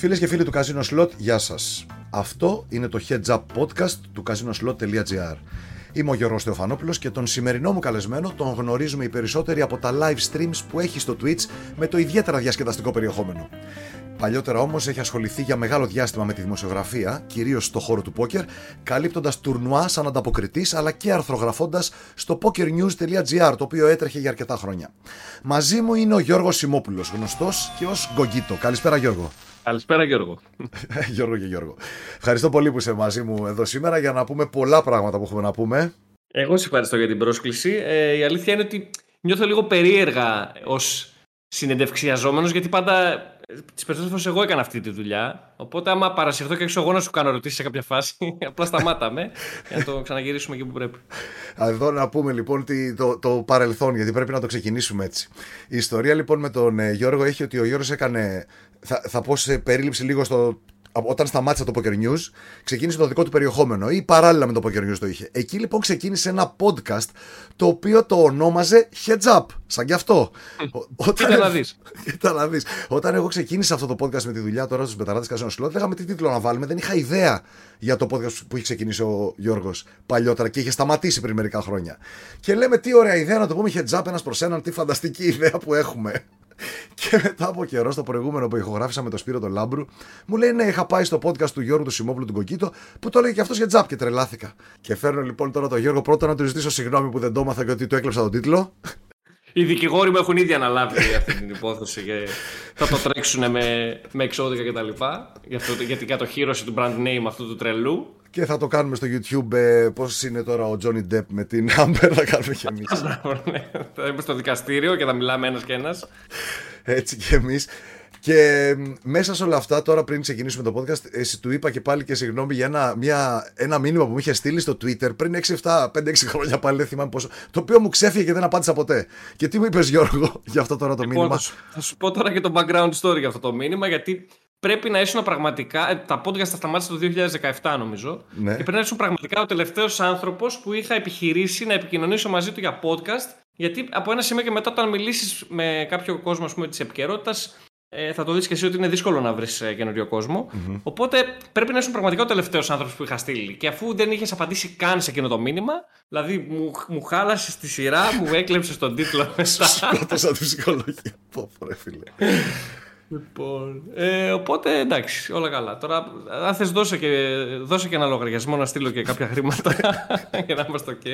Φίλες και φίλοι του Casino Slot, γεια σας. Αυτό είναι το Heads Up Podcast του casinoslot.gr. Είμαι ο Γιώργος Θεοφανόπουλος και τον σημερινό μου καλεσμένο τον γνωρίζουμε οι περισσότεροι από τα live streams που έχει στο Twitch με το ιδιαίτερα διασκεδαστικό περιεχόμενο. Παλιότερα όμως έχει ασχοληθεί για μεγάλο διάστημα με τη δημοσιογραφία, κυρίως στο χώρο του πόκερ, καλύπτοντας τουρνουάς σαν ανταποκριτής αλλά και αρθρογραφώντας στο pokernews.gr, το οποίο έτρεχε για αρκετά χρόνια. Μαζί μου είναι ο Γιώργος Σιμόπουλος, γνωστός και ως Γκογκίτο. Καλησπέρα, Γιώργο. Καλησπέρα Γιώργο. Γιώργο και Γιώργο. Ευχαριστώ πολύ που είσαι μαζί μου εδώ σήμερα για να πούμε πολλά πράγματα που έχουμε να πούμε. Εγώ σε ευχαριστώ για την πρόσκληση. Ε, η αλήθεια είναι ότι νιώθω λίγο περίεργα ως συνεντευξιαζόμενος γιατί πάντα τις περισσότερες φορές εγώ έκανα αυτή τη δουλειά. Οπότε, άμα παρασυρθώ και έξω εγώ να σου κάνω ρωτήσει σε κάποια φάση, απλά σταμάταμε για να το ξαναγυρίσουμε εκεί που πρέπει. Εδώ να πούμε λοιπόν το, το παρελθόν, γιατί πρέπει να το ξεκινήσουμε έτσι. Η ιστορία λοιπόν με τον ε, Γιώργο έχει ότι ο Γιώργος έκανε. Θα, θα πω σε περίληψη λίγο στο όταν σταμάτησε το Poker News, ξεκίνησε το δικό του περιεχόμενο ή παράλληλα με το Poker News το είχε. Εκεί λοιπόν ξεκίνησε ένα podcast το οποίο το ονόμαζε Heads Up, σαν κι αυτό. Όταν... Κοίτα να δεις. Κοίτα να δεις. Όταν εγώ ξεκίνησα αυτό το podcast με τη δουλειά τώρα στους Μπεταράδες Καζίνο Σλότ, λέγαμε τι τίτλο να βάλουμε. Δεν είχα ιδέα για το podcast που είχε ξεκινήσει ο Γιώργος παλιότερα και είχε σταματήσει πριν μερικά χρόνια. Και λέμε τι ωραία ιδέα να το πούμε Heads Up ένας προς έναν, τι φανταστική ιδέα που έχουμε. Και μετά από καιρό, στο προηγούμενο που ηχογράφησα με το Σπύρο τον Λάμπρου, μου λέει ναι, είχα πάει στο podcast του Γιώργου του Σιμόπουλου του Κοκκίτο που το έλεγε και αυτός για τζαπ και τρελάθηκα. Και φέρνω λοιπόν τώρα τον Γιώργο πρώτα να του ζητήσω συγγνώμη που δεν το έμαθα και ότι του έκλεψα τον τίτλο. Οι δικηγόροι μου έχουν ήδη αναλάβει αυτή την υπόθεση και θα το τρέξουν με, με εξώδικα κτλ. Για, για την κατοχήρωση του brand name αυτού του τρελού. Και θα το κάνουμε στο YouTube ε, πώς είναι τώρα ο Johnny Depp με την Amber, θα κάνουμε κι εμείς. Ναι. θα είμαι στο δικαστήριο και θα μιλάμε ένας και ένας. Έτσι κι εμείς. Και μέσα σε όλα αυτά, τώρα πριν ξεκινήσουμε το podcast, εσύ του είπα και πάλι και συγγνώμη για ένα, μια, ένα μήνυμα που μου είχε στείλει στο Twitter πριν 6-7, 5-6 χρόνια πάλι, δεν θυμάμαι πόσο. Το οποίο μου ξέφυγε και δεν απάντησα ποτέ. Και τι μου είπες, Γιώργο, για αυτό τώρα το λοιπόν, μήνυμα; Θα σου πω τώρα και το background story για αυτό το μήνυμα, γιατί πρέπει να ήσουν πραγματικά. Ε, τα podcast τα σταμάτησε το 2017, νομίζω. Ναι. Και πρέπει να ήσουν πραγματικά ο τελευταίος άνθρωπος που είχα επιχειρήσει να επικοινωνήσω μαζί του για podcast. Γιατί από ένα σημείο και μετά, όταν μιλήσεις με κάποιο κόσμο της επικαιρότητας, ε, θα το δεις και εσύ ότι είναι δύσκολο να βρεις ε, καινούριο Οπότε πρέπει να ήσουν πραγματικά ο τελευταίος άνθρωπος που είχα στείλει. Και αφού δεν είχες απαντήσει καν σε εκείνο το μήνυμα, δηλαδή μου, μου χάλασες τη σειρά, μου έκλεψες τον τίτλο μέσα. Σκότωσα τη ψυχολογία. Πω, φίλε. Λοιπόν, ε, οπότε εντάξει, όλα καλά. Τώρα, αν θες, δώσε και, δώσε και ένα λογαριασμό να στείλω και κάποια χρήματα για να είμαστε OK.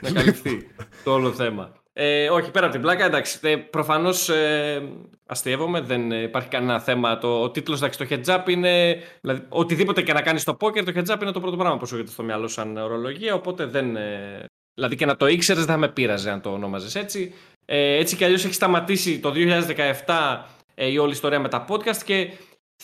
να καλυφθεί το όλο θέμα. Ε, όχι, πέρα από την πλάκα, εντάξει. Ε, Προφανώς ε, αστείευομαι, δεν υπάρχει κανένα θέμα. Το, ο τίτλος, εντάξει, το heads up είναι. Δηλαδή, οτιδήποτε και να κάνεις στο poker, το heads up είναι το πρώτο πράγμα που σου έρχεται στο μυαλό σαν ορολογία. Οπότε δεν. Ε, δηλαδή και να το ήξερες, δεν θα με πείραζε αν το ονόμαζες έτσι. Ε, έτσι κι αλλιώς έχει σταματήσει το 2017 ε, η όλη ιστορία με τα podcast και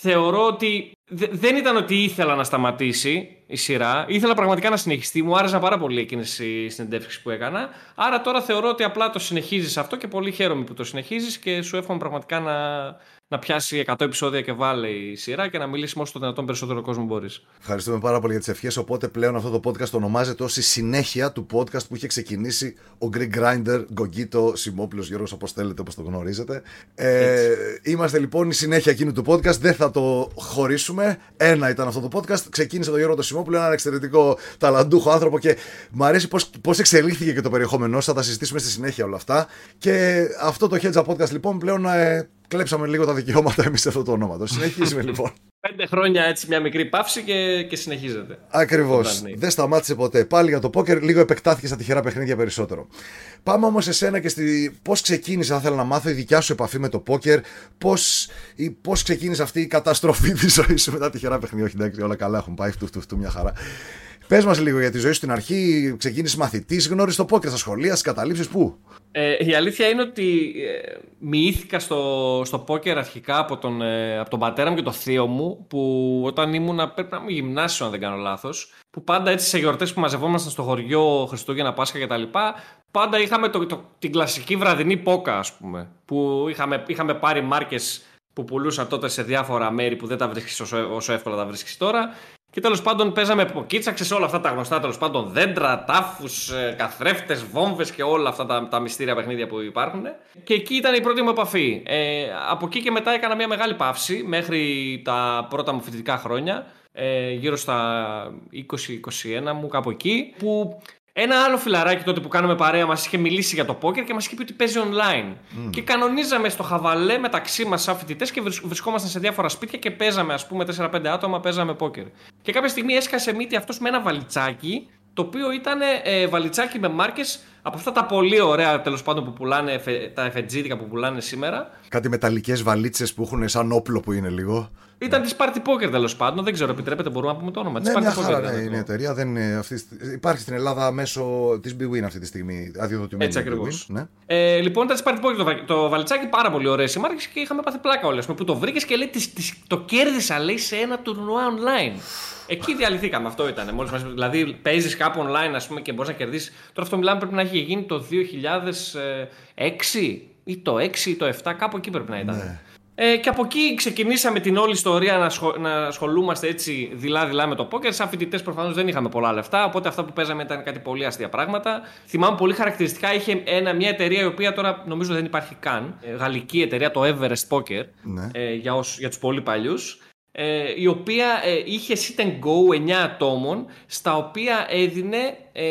θεωρώ ότι δεν ήταν ότι ήθελα να σταματήσει η σειρά. Ήθελα πραγματικά να συνεχιστεί. Μου άρεσαν πάρα πολύ εκείνες οι συνεντεύξεις που έκανα. Άρα τώρα θεωρώ ότι απλά το συνεχίζεις αυτό και πολύ χαίρομαι που το συνεχίζεις και σου εύχομαι πραγματικά να, να πιάσει 100 επεισόδια και βάλει η σειρά και να μιλήσει όσο το δυνατόν περισσότερο κόσμο μπορείς. Ευχαριστούμε πάρα πολύ για τις ευχές. Οπότε πλέον αυτό το podcast ονομάζεται ως η συνέχεια του podcast που είχε ξεκινήσει ο Greek Grinder, Γκογκίτο, Σιμόπουλο Γιώργος, όπως θέλετε, όπως το γνωρίζετε. Ε, είμαστε λοιπόν η συνέχεια εκείνου του podcast. Δεν θα το χωρίσουμε. Ένα ήταν αυτό το podcast. Ξεκίνησε το Γιώργο το Σιμόπουλο, ένα εξαιρετικό ταλαντούχο άνθρωπο και μου αρέσει πώς εξελίχθηκε και το περιεχόμενό. Θα τα συζητήσουμε στη συνέχεια όλα αυτά. Και αυτό το Hedge Podcast λοιπόν πλέον ε, κλέψαμε λίγο τα δικαιώματα εμείς σε αυτό το όνομα. Το συνεχίζουμε λοιπόν. Πέντε χρόνια έτσι μια μικρή παύση και, και συνεχίζεται. Ακριβώς. Δεν σταμάτησε ποτέ. Πάλι για το πόκερ, λίγο επεκτάθηκε στα τυχερά παιχνίδια περισσότερο. Πάμε όμως σε σένα και στη. Πώς ξεκίνησε, θα ήθελα να μάθω, η δικιά σου επαφή με το πόκερ. Πώς πώς ξεκίνησε αυτή η καταστροφή της ζωής σου με τα τυχερά παιχνίδια. Όχι, εντάξει, όλα καλά έχουν πάει. Φτου, μια χαρά. Πες μας λίγο για τη ζωή σου στην αρχή. Ξεκίνησες μαθητής, γνώρισες το πόκερ στα σχολεία, στις καταλήψεις, πού; Ε, η αλήθεια είναι ότι ε, μοιήθηκα στο, στο πόκερ αρχικά από τον, ε, από τον πατέρα μου και το θείο μου που όταν ήμουν πρέπει να είμαι γυμνάσιο αν δεν κάνω λάθος που πάντα έτσι σε γιορτές που μαζευόμασταν στο χωριό Χριστούγεννα, Πάσχα κτλ πάντα είχαμε το, το, την κλασική βραδινή πόκα ας πούμε που είχαμε, είχαμε πάρει μάρκες που πουλούσαν τότε σε διάφορα μέρη που δεν τα βρίσκεις όσο, όσο εύκολα τα βρίσκεις τώρα Και τέλος πάντων παίζαμε κοίτσαξε όλα αυτά τα γνωστά τέλος πάντων δέντρα, τάφους, καθρέφτες, βόμβες και όλα αυτά τα, τα μυστήρια παιχνίδια που υπάρχουν. Και εκεί ήταν η πρώτη μου επαφή. Ε, από εκεί και μετά έκανα μια μεγάλη παύση μέχρι τα πρώτα μου φοιτητικά χρόνια. Ε, γύρω στα 20-21 μου, κάπου εκεί. Που ένα άλλο φιλαράκι τότε που κάναμε παρέα μας είχε μιλήσει για το πόκερ και μας είχε πει ότι παίζει online. Mm. Και κανονίζαμε στο χαβαλέ μεταξύ μας σαν φοιτητές και βρισκόμασταν σε διάφορα σπίτια και παίζαμε, ας πούμε, 4-5 άτομα παίζαμε πόκερ. Και κάποια στιγμή έσκασε μύτη αυτός με ένα βαλιτσάκι, το οποίο ήταν ε, βαλιτσάκι με μάρκες από αυτά τα πολύ ωραία τέλος πάντων που πουλάνε, τα εφετζίδικα που πουλάνε σήμερα. Κάτι μεταλλικές βαλίτσες που έχουν σαν όπλο που είναι λίγο. Ήταν της Party Poker τέλος πάντων. Δεν ξέρω, επιτρέπετε, μπορούμε να πούμε το όνομα της ναι, Party Poker. Ναι, είναι η εταιρεία. Δεν είναι αυτή, υπάρχει στην Ελλάδα μέσω της BWIN αυτή τη στιγμή. Αδειοδοτημένη. Έτσι ακριβώς. Ναι. Ε, λοιπόν, ήταν της Party Poker το, το βαλιτσάκι πάρα πολύ ωραίο η μάρκε και είχαμε πάθει πλάκα όλε. Που το βρήκες και λέει το κέρδισα λέει σε ένα τουρνουά online. Εκεί διαλυθήκαμε. Αυτό ήταν. Μόλις μας, δηλαδή παίζεις κάπου online ας πούμε, και μπορείς να κερδίσεις. Τώρα αυτό μιλάμε πρέπει να έχει γίνει το 2006 ή το 6 ή το 7. Κάπου εκεί πρέπει να ήταν. Ναι. Ε, και από εκεί ξεκινήσαμε την όλη ιστορία να, ασχολ, να ασχολούμαστε έτσι δειλά-δειλά με το πόκερ. Σαν φοιτητές προφανώς δεν είχαμε πολλά λεφτά, οπότε αυτά που παίζαμε ήταν κάτι πολύ αστεία πράγματα. Θυμάμαι πολύ χαρακτηριστικά είχε ένα, μια εταιρεία η οποία τώρα νομίζω δεν υπάρχει καν. Ε, γαλλική εταιρεία, το Everest Poker, ναι. ε, για, για τους πολύ παλιούς. Ε, η οποία ε, είχε sit and go 9 ατόμων, στα οποία έδινε, ε,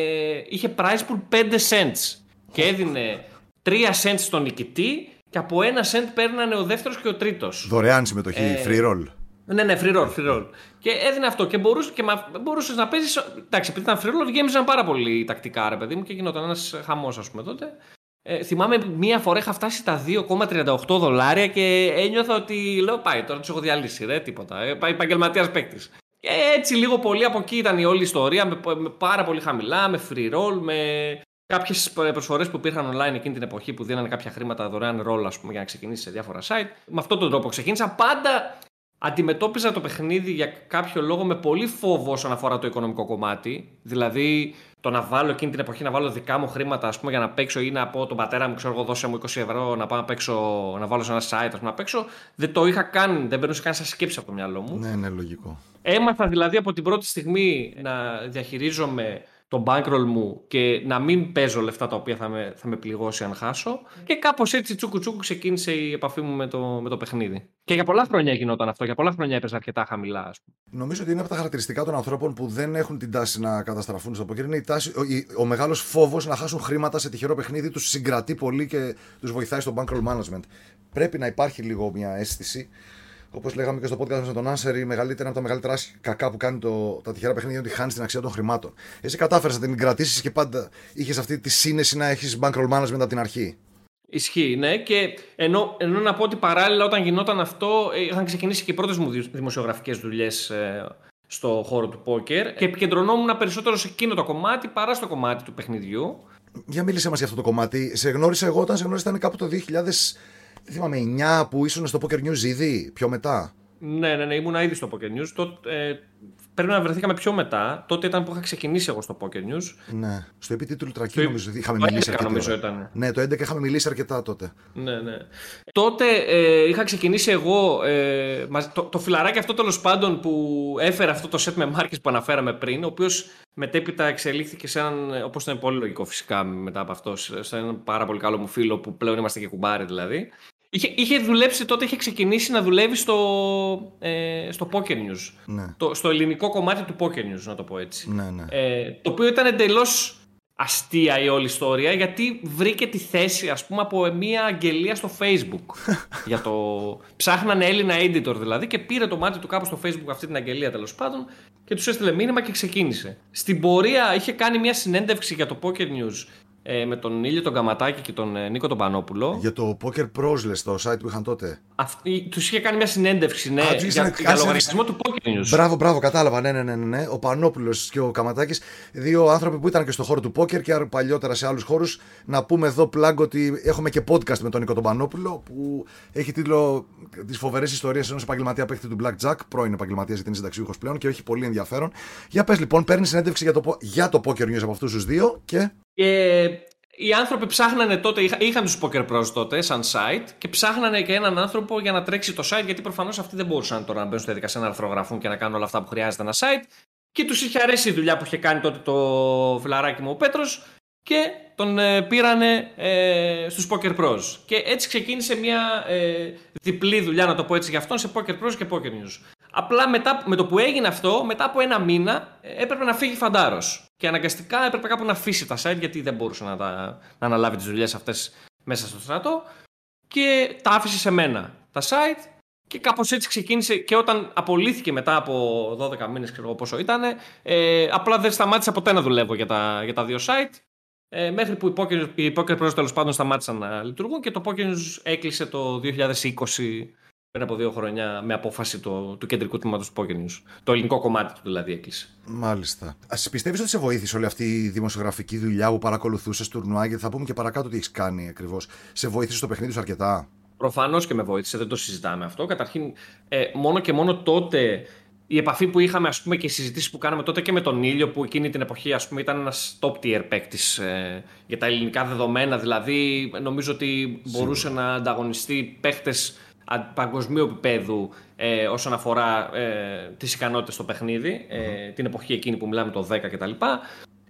είχε price pool 5 cents και έδινε 3 cents στον νικητή και από 1 cent παίρνανε ο δεύτερος και ο τρίτος. Δωρεάν συμμετοχή, ε, free roll. Ναι, ναι, free roll, free roll. Και έδινε αυτό και μπορούσε και μπορούσες να παίζεις, εντάξει, επειδή ήταν free roll, γέμιζαν πάρα πολύ τακτικά ρε παιδί μου και γινόταν ένας χαμός ας πούμε τότε. Ε, θυμάμαι μία φορά είχα φτάσει στα 2,38 δολάρια και ένιωθα ότι λέω πάει τώρα τους έχω διαλύσει ρε τίποτα. Ε, πάει επαγγελματίας παίκτης. Και έτσι λίγο πολύ από εκεί ήταν η όλη ιστορία με, με πάρα πολύ χαμηλά, με free roll, με κάποιες προσφορές που υπήρχαν online εκείνη την εποχή που δίνανε κάποια χρήματα δωρεάν roll ας πούμε, για να ξεκινήσεις σε διάφορα site. Με αυτόν τον τρόπο ξεκίνησα. Πάντα αντιμετώπιζα το παιχνίδι για κάποιο λόγο με πολύ φόβο όσον αφορά το οικονομικό κομμάτι. Δηλαδή, το να βάλω εκείνη την εποχή να βάλω δικά μου χρήματα ας πούμε, για να παίξω ή να πω τον πατέρα μου, ξέρω εγώ, δώσε μου 20 ευρώ να πάω να παίξω, να βάλω σε ένα site ας πούμε, να παίξω. Δεν το είχα καν, δεν περνούσε καν σαν σκέψη από το μυαλό μου. Ναι, ναι, λογικό. Έμαθα δηλαδή από την πρώτη στιγμή να διαχειρίζομαι το bankroll μου και να μην παίζω λεφτά τα οποία θα με, θα με πληγώσει αν χάσω. Και κάπως έτσι τσούκου τσούκου ξεκίνησε η επαφή μου με το, με το παιχνίδι. Και για πολλά χρόνια γινόταν αυτό, για πολλά χρόνια έπαιζα αρκετά χαμηλά, ας πούμε. Νομίζω ότι είναι από τα χαρακτηριστικά των ανθρώπων που δεν έχουν την τάση να καταστραφούν στο ποκέρ. Είναι η τάση, ο, ο μεγάλος φόβος να χάσουν χρήματα σε τυχερό παιχνίδι, τους συγκρατεί πολύ και τους βοηθάει στο bankroll management. Πρέπει να υπάρχει λίγο μια αίσθηση Όπως λέγαμε και στο podcast με τον Άνσερ, η μεγαλύτερη από τα μεγαλύτερα κακά που κάνει το, τα τυχερά παιχνίδια είναι ότι χάνει την αξία των χρημάτων. Εσύ κατάφερες να την κρατήσεις και πάντα είχες αυτή τη σύνεση να έχεις bankroll management από την αρχή; Ισχύει, ναι. Και ενώ, ενώ να πω ότι παράλληλα όταν γινόταν αυτό, ε, είχαν ξεκινήσει και οι πρώτες μου δημοσιογραφικές δουλειές ε, στο χώρο του πόκερ και επικεντρωνόμουν περισσότερο σε εκείνο το κομμάτι παρά στο κομμάτι του παιχνιδιού. Για μίλησε μας για αυτό το κομμάτι. Σε γνώρισα εγώ όταν σε γνώρισα ήταν κάπου το 2000 δεν θυμάμαι, 9 που ήσουν στο Poker News ήδη, πιο μετά. Ναι, ναι, ναι, ήμουν ήδη στο Poker News. Τότε, ε, πρέπει να βρεθήκαμε πιο μετά. Τότε ήταν που είχα ξεκινήσει εγώ στο Poker News. Ναι. Στο επίτητλο Τρακή το... νομίζω είχαμε το μιλήσει 11, αρκετά. νομίζω ήταν. Ναι, το 11 είχαμε μιλήσει αρκετά τότε. Ναι, ναι. Τότε ε, είχα ξεκινήσει εγώ. Ε, το, το φιλαράκι αυτό τέλος πάντων που έφερε αυτό το set με μάρκε που αναφέραμε πριν, ο οποίος μετέπειτα εξελίχθηκε σε έναν. Όπως ήταν πολύ λογικό φυσικά μετά από αυτό, σε έναν πάρα πολύ καλό μου φίλο που πλέον είμαστε και κουμπάρι δηλαδή. Είχε, είχε δουλέψει τότε, είχε ξεκινήσει να δουλεύει στο, ε, στο Poker News. Ναι. Το, στο ελληνικό κομμάτι του Poker News, να το πω έτσι. Ναι, ναι. Ε, το οποίο ήταν εντελώς αστεία η όλη ιστορία, γιατί βρήκε τη θέση, ας πούμε, από μια αγγελία στο Facebook. για το... Ψάχνανε Έλληνα editor δηλαδή και πήρε το μάτι του κάπου στο Facebook αυτή την αγγελία τέλος πάντων και τους έστειλε μήνυμα και ξεκίνησε. Στην πορεία είχε κάνει μια συνέντευξη για το Poker News ε, με τον Ήλιο τον Καματάκη και τον ε, Νίκο τον Πανόπουλο. Για το Poker Pros, λες, το site που είχαν τότε. Τους είχε κάνει μια συνέντευξη, ναι, Α, για, για λογαριασμό του Poker News. Μπράβο, μπράβο, κατάλαβα. Ναι, ναι, ναι, ναι. ναι. Ο Πανόπουλος και ο Καματάκης, δύο άνθρωποι που ήταν και στο χώρο του Poker και παλιότερα σε άλλους χώρους. Να πούμε εδώ πλάγκ ότι έχουμε και podcast με τον Νίκο τον Πανόπουλο που έχει τίτλο Τις φοβερές ιστορίες ενός επαγγελματία παίχτη του Blackjack, πρώην επαγγελματίας γιατί είναι συνταξιούχος πλέον και έχει πολύ ενδιαφέρον. Για πες λοιπόν, παίρνει συνέντευξη για το, για το Poker News από αυτούς τους δύο και. Και οι άνθρωποι ψάχνανε τότε, είχαν τους Poker Pros τότε σαν site και ψάχνανε και έναν άνθρωπο για να τρέξει το site γιατί προφανώς αυτοί δεν μπορούσαν τώρα να μπαίνουν στη διαδικασία να αρθρογραφούν και να κάνουν όλα αυτά που χρειάζεται ένα site και τους είχε αρέσει η δουλειά που είχε κάνει τότε το φιλαράκι μου ο Πέτρος και τον ε, πήρανε ε, στους Poker Pros. Και έτσι ξεκίνησε μια ε, διπλή δουλειά, να το πω έτσι για αυτόν, σε Poker Pros και Poker News. Απλά μετά, με το που έγινε αυτό, μετά από ένα μήνα, ε, έπρεπε να φύγει φαντάρος. Και αναγκαστικά έπρεπε κάπου να αφήσει τα site, γιατί δεν μπορούσε να, τα, να αναλάβει τις δουλειές αυτές μέσα στο στρατό. Και τα άφησε σε μένα τα site. Και κάπως έτσι ξεκίνησε και όταν απολύθηκε μετά από 12 μήνες, ξέρω εγώ πόσο ήταν, ε, απλά δεν σταμάτησα ποτέ να δουλεύω για τα, για τα δύο site. Ε, μέχρι που οι Poker, οι Poker Pros τέλος πάντων σταμάτησαν να λειτουργούν και το Poker News έκλεισε το 2020 πριν από δύο χρόνια με απόφαση το, του κεντρικού τμήματος του Poker News. Το ελληνικό κομμάτι του δηλαδή έκλεισε. Μάλιστα. Α πιστεύεις ότι σε βοήθησε όλη αυτή η δημοσιογραφική δουλειά που παρακολουθούσες τουρνουά, γιατί θα πούμε και παρακάτω τι έχεις κάνει ακριβώς. Σε βοήθησε στο παιχνίδι σου αρκετά; Προφανώς και με βοήθησε, δεν το συζητάμε αυτό. Καταρχήν, ε, μόνο και μόνο τότε η επαφή που είχαμε ας πούμε, και οι συζητήσεις που κάναμε τότε και με τον ήλιο, που εκείνη την εποχή ας πούμε, ήταν ένας top tier παίκτης ε, για τα ελληνικά δεδομένα. Δηλαδή, νομίζω ότι μπορούσε να ανταγωνιστεί παίχτε παγκοσμίου επίπεδου ε, όσον αφορά ε, τις ικανότητες στο παιχνίδι, ε, την εποχή εκείνη που μιλάμε το 10 κτλ.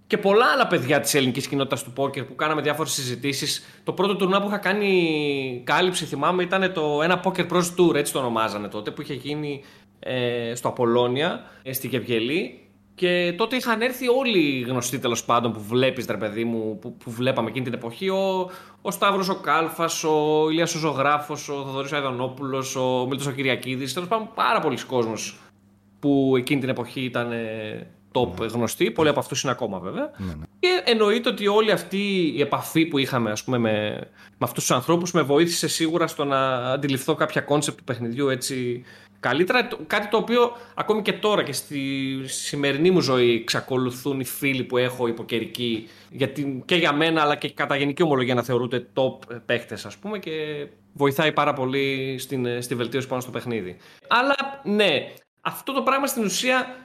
Και πολλά άλλα παιδιά της ελληνικής κοινότητας του πόκερ που κάναμε διάφορες συζητήσεις. Το πρώτο τουρνά που είχα κάνει κάλυψη, θυμάμαι, ήταν το ένα Poker Pros Tour, έτσι το ονομάζανε τότε, που είχε γίνει ε, στο Απολώνια, ε, στη Γευγελή. Και τότε είχαν έρθει όλοι οι γνωστοί τέλος πάντων που βλέπεις, ρε παιδί μου, που, που βλέπαμε εκείνη την εποχή. Ο, ο Σταύρος ο Κάλφας, ο Ηλίας ο Ζωγράφος, ο Θοδωρής Αϊδονόπουλο, ο Μίλτος ο Κυριακίδη. Τέλος πάντων, πάρα πολλοί κόσμοι που εκείνη την εποχή ήταν ε, top ναι. γνωστοί. Πολλοί από αυτούς είναι ακόμα βέβαια. Ναι, ναι. Και εννοείται ότι όλη αυτή η επαφή που είχαμε ας πούμε, με, με αυτούς τους ανθρώπους με βοήθησε σίγουρα στο να αντιληφθώ κάποια concept του παιχνιδιού έτσι καλύτερα. Κάτι το οποίο ακόμη και τώρα και στη σημερινή μου ζωή εξακολουθούν οι φίλοι που έχω ποκερικοί γιατί και για μένα αλλά και κατά γενική ομολογία να θεωρούνται top παίχτες, ας πούμε και βοηθάει πάρα πολύ στην, στη βελτίωση πάνω στο παιχνίδι. Αλλά ναι, αυτό το πράγμα στην ουσία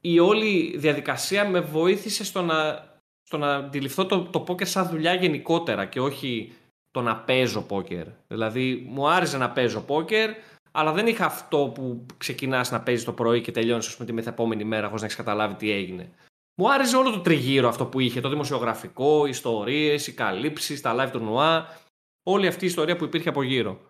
η όλη διαδικασία με βοήθησε στο να, στο να αντιληφθώ το, το πόκερ σαν δουλειά γενικότερα και όχι το να παίζω πόκερ. Δηλαδή μου άρεσε να παίζω πόκερ αλλά δεν είχα αυτό που ξεκινάς να παίζεις το πρωί και τελειώνεις με τη μεθεπόμενη μέρα χωρίς να έχεις καταλάβει τι έγινε. Μου άρεσε όλο το τριγύρο αυτό που είχε, το δημοσιογραφικό, οι ιστορίες, οι καλύψεις, τα live τουρνουά, όλη αυτή η ιστορία που υπήρχε από γύρω.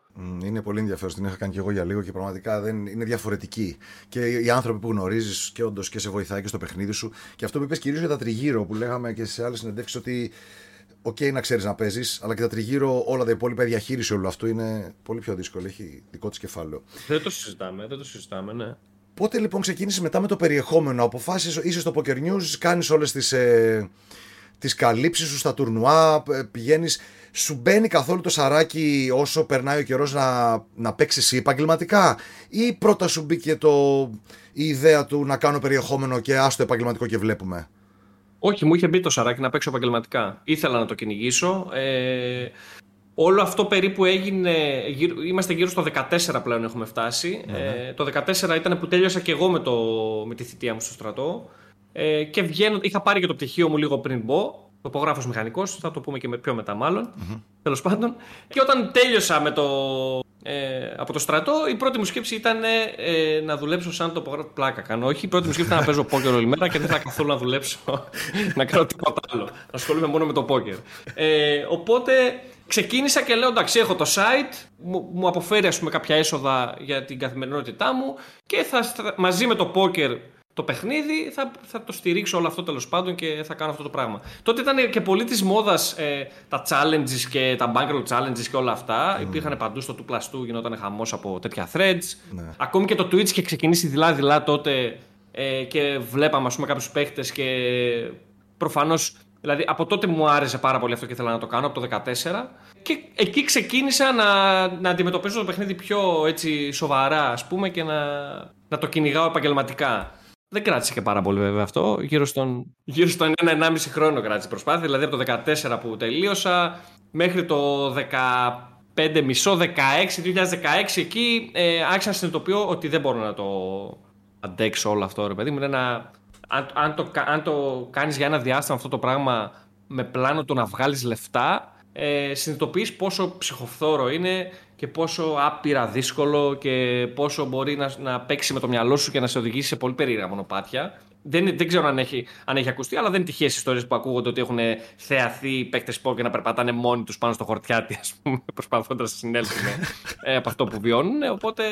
Είναι πολύ ενδιαφέρον. Την είχα κάνει και εγώ για λίγο και πραγματικά δεν είναι διαφορετική. Και οι άνθρωποι που γνωρίζεις και όντως και σε βοηθάει και στο παιχνίδι σου. Και αυτό που είπες κυρίως για τα τριγύρω που λέγαμε και σε άλλες συνεντεύξεις ότι οκέι, να ξέρεις να παίζεις, αλλά και τα τριγύρω όλα τα υπόλοιπα διαχείριση όλου αυτού είναι πολύ πιο δύσκολο. Έχει δικό της κεφάλαιο. Δεν το συζητάμε, δεν το συζητάμε, ναι. Πότε λοιπόν ξεκίνησες μετά με το περιεχόμενο, αποφάσισες, είσαι στο Poker News, κάνεις όλες τις ε, τις καλύψεις σου στα τουρνουά, ε, πηγαίνεις. Σου μπαίνει καθόλου το σαράκι όσο περνάει ο καιρός να, να παίξει εσύ επαγγελματικά, ή πρώτα σου μπήκε το, η ιδέα του να κάνω περιεχόμενο και άστο επαγγελματικό και βλέπουμε; Όχι, μου είχε μπει το σαράκι να παίξω επαγγελματικά. Ήθελα να το κυνηγήσω. Ε, όλο αυτό περίπου έγινε. είμαστε γύρω στο 14 πλέον έχουμε φτάσει. Ναι, ναι. Ε, το 14 ήταν που τέλειωσα και εγώ με, το, με τη θητεία μου στο στρατό. Ε, και βγαίνω, είχα πάρει και το πτυχίο μου λίγο πριν μπω. Τοπογράφος μηχανικός, θα το πούμε και με πιο μετά μάλλον. Mm-hmm. Τέλος πάντων. Και όταν τέλειωσα με το, ε, από το στρατό, η πρώτη μου σκέψη ήταν ε, να δουλέψω σαν τοπογράφος. Πλάκα κάνω. Όχι, η πρώτη μου σκέψη ήταν να παίζω πόκερ όλη μέρα και δεν θα καθόλου να δουλέψω να κάνω τίποτα άλλο. Να ασχολούμαι μόνο με το πόκερ. Ε, οπότε ξεκίνησα και λέω εντάξει, έχω το site, μου, μου αποφέρει ας πούμε, κάποια έσοδα για την καθημερινότητά μου και θα, μαζί με το πόκερ το παιχνίδι, θα, θα το στηρίξω όλο αυτό τέλος πάντων και θα κάνω αυτό το πράγμα. Τότε ήταν και πολύ της μόδας ε, τα challenges και τα bankroll challenges και όλα αυτά. Mm. Υπήρχαν παντού στο 2 plus 2, γινόταν χαμός από τέτοια threads. Ναι. Ακόμη και το Twitch είχε ξεκινήσει δειλά-δειλά τότε ε, και βλέπαμε ας πούμε κάποιους παίχτες και προφανώς. Δηλαδή από τότε μου άρεσε πάρα πολύ αυτό και ήθελα να το κάνω, από το 2014. Και εκεί ξεκίνησα να, να αντιμετωπίζω το παιχνίδι πιο έτσι, σοβαρά, ας πούμε, και να, να το κυνηγάω επαγγελματικά. Δεν κράτησε και πάρα πολύ βέβαια αυτό. Γύρω στον, γύρω στον 1-1,5 χρόνο κράτησε η προσπάθεια. Δηλαδή από το 14 που τελείωσα μέχρι το 15 μισό, 16, 2016 εκεί ε, άρχισα να συνειδητοποιώ ότι δεν μπορώ να το αντέξω όλο αυτό ρε παιδί μου. Είναι ένα, αν, αν, το, αν το κάνεις για ένα διάστημα αυτό το πράγμα με πλάνο το να βγάλεις λεφτά, ε, συνειδητοποιείς πόσο ψυχοφθόρο είναι και πόσο άπειρα δύσκολο και πόσο μπορεί να, να παίξει με το μυαλό σου και να σε οδηγήσει σε πολύ περίεργα μονοπάτια. Δεν, δεν ξέρω αν έχει, αν έχει ακουστεί, αλλά δεν είναι τυχαίες ιστορίες που ακούγονται ότι έχουν θεαθεί παίκτες και να περπατάνε μόνοι τους πάνω στο χορτιάτι, ας πούμε, προσπαθώντας να συνέλθουν ε, από αυτό που βιώνουν. Οπότε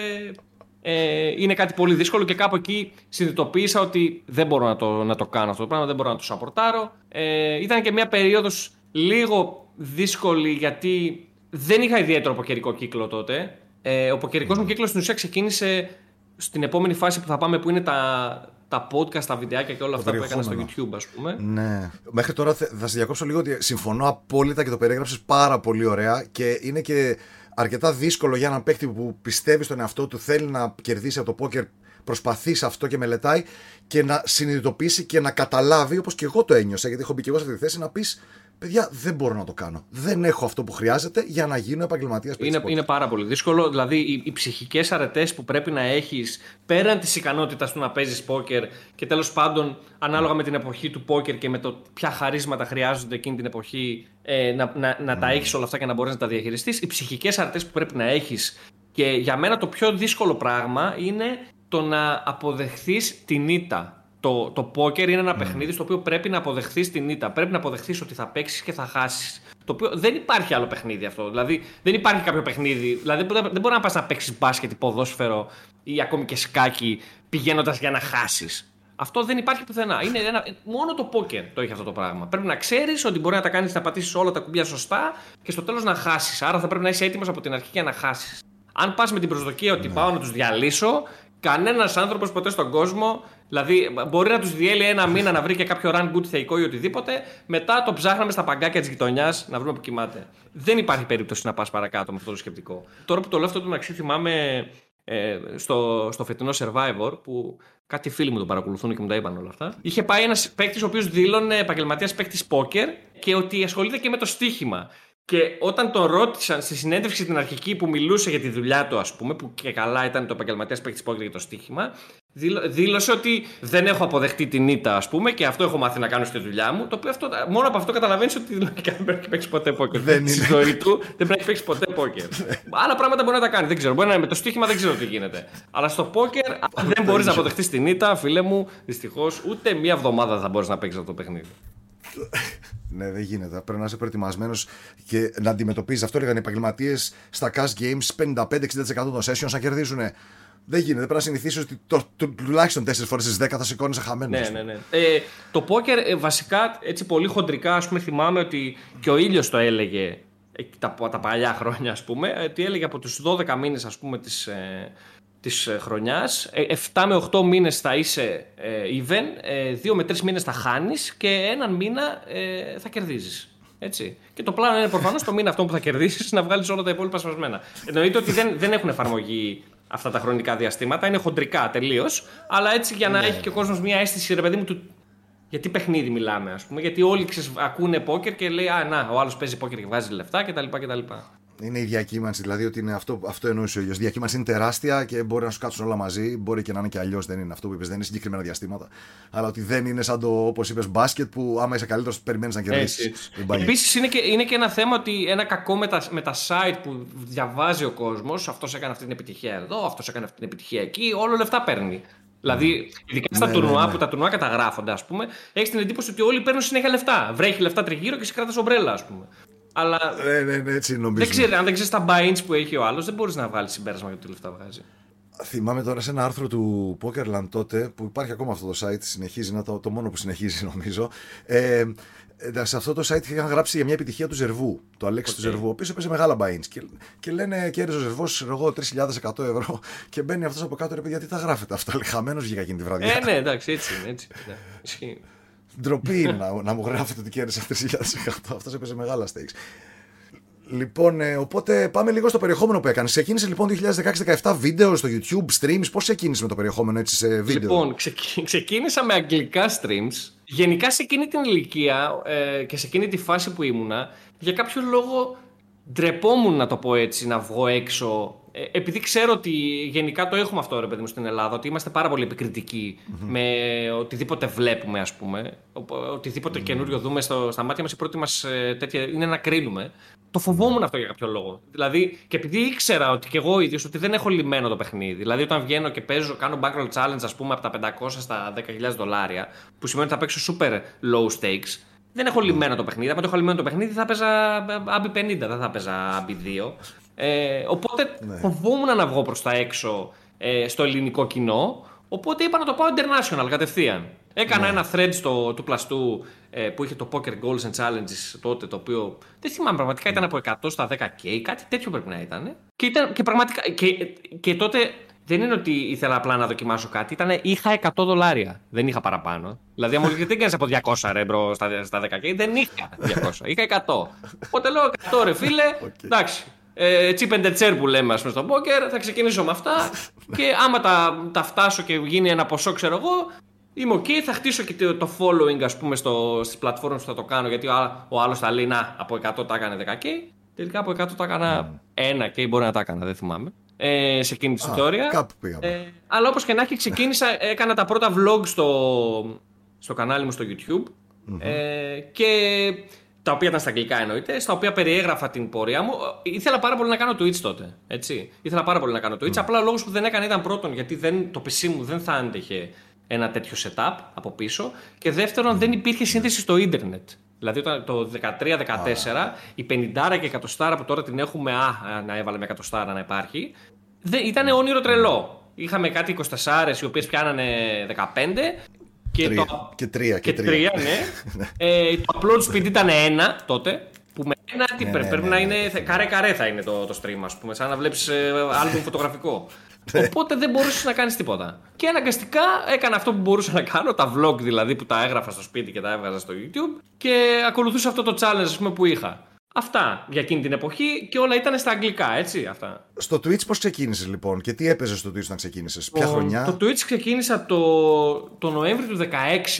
ε, είναι κάτι πολύ δύσκολο και κάπου εκεί συνειδητοποίησα ότι δεν μπορώ να το, να το κάνω αυτό το πράγμα, δεν μπορώ να το σαπορτάρω. Ε, ήταν και μια περίοδος λίγο δύσκολη γιατί δεν είχα ιδιαίτερο ποκερικό κύκλο τότε. Ε, ο ποκερικό μου κύκλος στην ουσία ξεκίνησε στην επόμενη φάση που θα πάμε που είναι τα, τα podcast, τα βιντεάκια και όλα αυτά που έκανα στο YouTube, ας πούμε. Ναι. Μέχρι τώρα θα σε διακόψω λίγο ότι συμφωνώ απόλυτα και το περιέγραψες πάρα πολύ ωραία και είναι και αρκετά δύσκολο για έναν παίκτη που πιστεύει στον εαυτό του, θέλει να κερδίσει από το πόκερ, προσπαθεί σε αυτό και μελετάει και να συνειδητοποιήσει και να καταλάβει, όπως και εγώ το ένιωσα, γιατί έχω μπει και εγώ σε αυτή τη θέση, να πεις παιδιά, δεν μπορώ να το κάνω. Δεν έχω αυτό που χρειάζεται για να γίνω επαγγελματίας είναι, είναι πάρα πολύ δύσκολο. Δηλαδή, οι, οι ψυχικές αρετές που πρέπει να έχεις πέραν της ικανότητας του να παίζεις πόκερ και τέλος πάντων, ανάλογα με την εποχή του πόκερ και με το ποια χαρίσματα χρειάζονται εκείνη την εποχή, ε, να, να, να τα έχεις όλα αυτά και να μπορείς να τα διαχειριστείς. Οι ψυχικές αρετές που πρέπει να έχεις. Και για μένα το πιο δύσκολο πράγμα είναι το να αποδεχθείς την ήττα το, το πόκερ είναι ένα mm. παιχνίδι στο οποίο πρέπει να αποδεχθείς την ήττα. Πρέπει να αποδεχθείς ότι θα παίξεις και θα χάσεις. Το οποίο δεν υπάρχει άλλο παιχνίδι αυτό. Δηλαδή δεν υπάρχει κάποιο παιχνίδι. Δηλαδή δεν μπορεί να πας να παίξεις μπάσκετ ή ποδόσφαιρο ή ακόμη και σκάκι πηγαίνοντας για να χάσεις. Αυτό δεν υπάρχει πουθενά. Είναι ένα... Μόνο το πόκερ το έχει αυτό το πράγμα. Πρέπει να ξέρεις ότι μπορεί να τα κάνεις να πατήσεις όλα τα κουμπιά σωστά και στο τέλος να χάσεις. Άρα θα πρέπει να είσαι έτοιμος από την αρχή για να χάσεις. Αν πας με την προσδοκία ότι ναι. πάω να τους διαλύσω, κανένας άνθρωπος ποτέ στον κόσμο Δηλαδή, μπορεί να τους διέλει ένα μήνα να βρει και κάποιο run good θεϊκό ή οτιδήποτε. Μετά το ψάχναμε στα παγκάκια της γειτονιάς να βρούμε που κοιμάται. Δεν υπάρχει περίπτωση να πας παρακάτω με αυτό το σκεπτικό. Τώρα που το λέω αυτό το μεταξύ, θυμάμαι ε, στο, στο φετινό Survivor που κάτι φίλοι μου το παρακολουθούν και μου τα είπαν όλα αυτά. Είχε πάει ένας παίκτης ο οποίος δήλωνε επαγγελματίας παίκτης πόκερ και ότι ασχολείται και με το στοίχημα. Και όταν τον ρώτησαν στη συνέντευξη την αρχική που μιλούσε για τη δουλειά του, ας πούμε, που και καλά ήταν το επαγγελματίας παίκτης πόκερ για το στοίχημα, δήλωσε ότι δεν έχω αποδεχτεί την ήττα, ας πούμε, και αυτό έχω μάθει να κάνω στη δουλειά μου. Το οποίο αυτό, μόνο από αυτό καταλαβαίνεις ότι δεν πρέπει να παίξει ποτέ πόκερ. Δεν είναι. Στη ζωή του δεν πρέπει να παίξει ποτέ πόκερ. Άλλα πράγματα μπορεί να τα κάνει, δεν ξέρω. Μπορεί να είναι με το στοίχημα, δεν ξέρω τι γίνεται. Αλλά στο πόκερ, δεν μπορείς να αποδεχτείς την ήττα, φίλε μου, δυστυχώς, ούτε μία εβδομάδα θα μπορείς να παίξεις αυτό το παιχνίδι. Ναι, δεν γίνεται. Πρέπει να είσαι προετοιμασμένος και να αντιμετωπίζεις. Αυτό έλεγαν οι επαγγελματίες στα cash games 55-60% των sessions να κερδίζουν. Δεν γίνεται. Πρέπει να συνηθίσει ότι το, το, τουλάχιστον 4 φορές στις 10 θα σηκώνει χαμένος. Ναι, ναι, ναι. Ε, το πόκερ ε, βασικά έτσι πολύ χοντρικά ας πούμε, θυμάμαι ότι και ο ήλιος το έλεγε ε, τα, τα παλιά χρόνια, ας πούμε, ε, ότι έλεγε από τους 12 μήνες ας πούμε της της χρονιάς 7 με 8 μήνες θα είσαι even 2 με 3 μήνες θα χάνεις και έναν μήνα θα κερδίζεις έτσι. Και το πλάνο είναι προφανώς το μήνα αυτό που θα κερδίσεις να βγάλεις όλα τα υπόλοιπα σπασμένα. Εννοείται ότι δεν, δεν έχουν εφαρμογή αυτά τα χρονικά διαστήματα. Είναι χοντρικά τελείως. Αλλά έτσι για να ναι. έχει και ο κόσμος μια αίσθηση, ρε παιδί μου, του γιατί παιχνίδι μιλάμε, ας πούμε. Γιατί όλοι ξεσ... ακούνε πόκερ και λέει Α, να, ο άλλος παίζει πόκερ και βγάζει λεφτά κτλ. κτλ. Είναι η διακύμανση, δηλαδή ότι είναι αυτό, αυτό εννοούσε ο ίδιο. Η διακύμανση είναι τεράστια και μπορεί να σου κάτσουν όλα μαζί. Μπορεί και να είναι και αλλιώς, δεν είναι αυτό που είπες, δεν είναι συγκεκριμένα διαστήματα. Αλλά ότι δεν είναι σαν το, όπως είπες, μπάσκετ που άμα είσαι καλύτερος περιμένεις να κερδίσεις. Επίσης είναι, και, είναι και ένα θέμα ότι ένα κακό με τα, με τα site που διαβάζει ο κόσμος, αυτός έκανε αυτή την επιτυχία εδώ, αυτός έκανε αυτή την επιτυχία εκεί, όλο λεφτά παίρνει. Δηλαδή, ειδικά στα ναι, τουρνουά ναι, ναι. που τα τουρνουά καταγράφονται, ας πούμε, έχεις την εντύπωση ότι όλοι παίρνουν συνέχεια λεφτά. Βρέχει λεφτά τριγύρω και σε κράτα ομπρέλα, ας πούμε. Αλλά. Ναι, ναι, ναι, έτσι νομίζω. Δεν ξέρει, αν δεν ξέρεις τα buy που έχει ο άλλος, δεν μπορείς να βάλει συμπέρασμα για το λεφτά βγάζει. Θυμάμαι τώρα σε ένα άρθρο του Pokerland τότε, που υπάρχει ακόμα αυτό το site, συνεχίζει, να το, το μόνο που συνεχίζει νομίζω. Ε, σε αυτό το site είχαν γράψει για μια επιτυχία του Ζερβού, το Αλέξη okay. του Ζερβού, ο οποίος έπαιζε μεγάλα buy-ins. Και, και λένε κέρδιζε ο Ζερβός, εγώ 3.100 ευρώ. Και μπαίνει αυτός από κάτω, ρε παιδιά, τι τα γράφετε αυτά. Χαμένος βγήκα εκείνη τη βραδιά. Ε, ναι, εντάξει, έτσι είναι. Έτσι, ναι. Ντροπή είναι να, να μου γράφετε ότι κέρδισε 3.100. Αυτός έπαιζε μεγάλα stakes. Λοιπόν, ε, οπότε πάμε λίγο στο περιεχόμενο που έκανες. Ξεκίνησε λοιπόν 2016-17 βίντεο στο YouTube, streams. Πώς ξεκίνησε με το περιεχόμενο έτσι σε βίντεο; Λοιπόν, ξεκίνησα με αγγλικά streams. Γενικά σε εκείνη την ηλικία ε, και σε εκείνη τη φάση που ήμουνα, για κάποιο λόγο ντρεπόμουν να το πω έτσι, να βγω έξω ε, επειδή ξέρω ότι γενικά το έχουμε αυτό ρε παιδί μου στην Ελλάδα, ότι είμαστε πάρα πολύ με οτιδήποτε βλέπουμε, ας πούμε. Οτιδήποτε mm-hmm. καινούριο δούμε στο, στα μάτια μας, η πρώτη μας ε, τέτοια είναι να κρίνουμε. Το φοβόμουν αυτό για κάποιο λόγο. Δηλαδή, και επειδή ήξερα ότι και εγώ ίδιος ότι δεν έχω λυμμένο το παιχνίδι. Δηλαδή, όταν βγαίνω και παίζω, κάνω backroll challenge, ας πούμε, από τα 500 στα 10.000 δολάρια, που σημαίνει ότι θα παίξω super low stakes, δεν έχω λυμμένο το παιχνίδι. Αν το έχω λυμμένο το παιχνίδι, θα παίζα άμπι 50, δεν θα παίζα άμπι 2. Ε, οπότε ναι. φοβόμουν να βγω προς τα έξω ε, στο ελληνικό κοινό. Οπότε είπα να το πάω international κατευθείαν. Έκανα ναι. ένα thread στο, Two Plus Two ε, που είχε το Poker Goals and Challenges τότε, το οποίο δεν θυμάμαι πραγματικά ήταν από 100 στα 10k, κάτι τέτοιο πρέπει να ήταν. Και, ήταν, και πραγματικά. Και, και τότε δεν είναι ότι ήθελα απλά να δοκιμάσω κάτι. Ήταν, είχα 100 δολάρια. Δεν είχα παραπάνω. Δηλαδή, αν μου λες δεν κάνεις από 200 ρε μπρο στα, στα 10 δεν είχα 200. Είχα 100. Οπότε λέω 100 ρε φίλε. Οκέι. Εντάξει. Ε, chip and chair που λέμε, ας πούμε, στο poker. Θα ξεκινήσω με αυτά. και άμα τα, τα φτάσω και γίνει ένα ποσό, ξέρω εγώ, Είμαι ok, θα χτίσω και το following ας πούμε στο, στις πλατφόρμες που θα το κάνω γιατί ο, ο άλλος θα λέει να από 100 τα έκανε 10k τελικά από 100 τα έκανα 1k μπορεί να τα έκανα δεν θυμάμαι ε, σε εκείνη την ιστορία. Κάπου πήγαμε. Ε, αλλά όπως και να έχει, ξεκίνησα, έκανα τα πρώτα vlog στο, στο κανάλι μου στο YouTube. Ε, και τα οποία ήταν στα αγγλικά εννοείται, στα οποία περιέγραφα την πορεία μου. Ήθελα πάρα πολύ να κάνω Twitch τότε. Έτσι. Ήθελα πάρα πολύ να κάνω Twitch. Απλά ο λόγο που δεν έκανα ήταν πρώτον γιατί δεν, το PC μου δεν θα άντεχε ένα τέτοιο setup από πίσω. Και δεύτερον, δεν υπήρχε σύνδεση στο ίντερνετ. Δηλαδή όταν το 13-14 η 50 και εκατοστάρα που τώρα την έχουμε, α, να έβαλε με εκατοστάρα να υπάρχει, δεν, ήταν όνειρο τρελό. Είχαμε κάτι 24 οι οποίες πιάνανε 15 και, τρία. το, και τρία. Και, και τρία, ναι. ναι. ε, το upload speed ήταν ένα τότε. Που με ένα τι ναι, πρέπει ναι, να είναι. Καρέ καρέ θα είναι το, το stream, ας πούμε. Σαν να βλέπεις ε, φωτογραφικό. Ναι. Οπότε δεν μπορούσες να κάνεις τίποτα. Και αναγκαστικά έκανα αυτό που μπορούσα να κάνω, τα vlog δηλαδή που τα έγραφα στο σπίτι και τα έβγαζα στο YouTube και ακολουθούσα αυτό το challenge ας πούμε, που είχα. Αυτά για εκείνη την εποχή και όλα ήταν στα αγγλικά, έτσι. Αυτά. Στο Twitch πώς ξεκίνησες λοιπόν και τι έπαιζες στο Twitch όταν ξεκίνησες, Ποια χρονιά; Το Twitch ξεκίνησα το, το Νοέμβριο του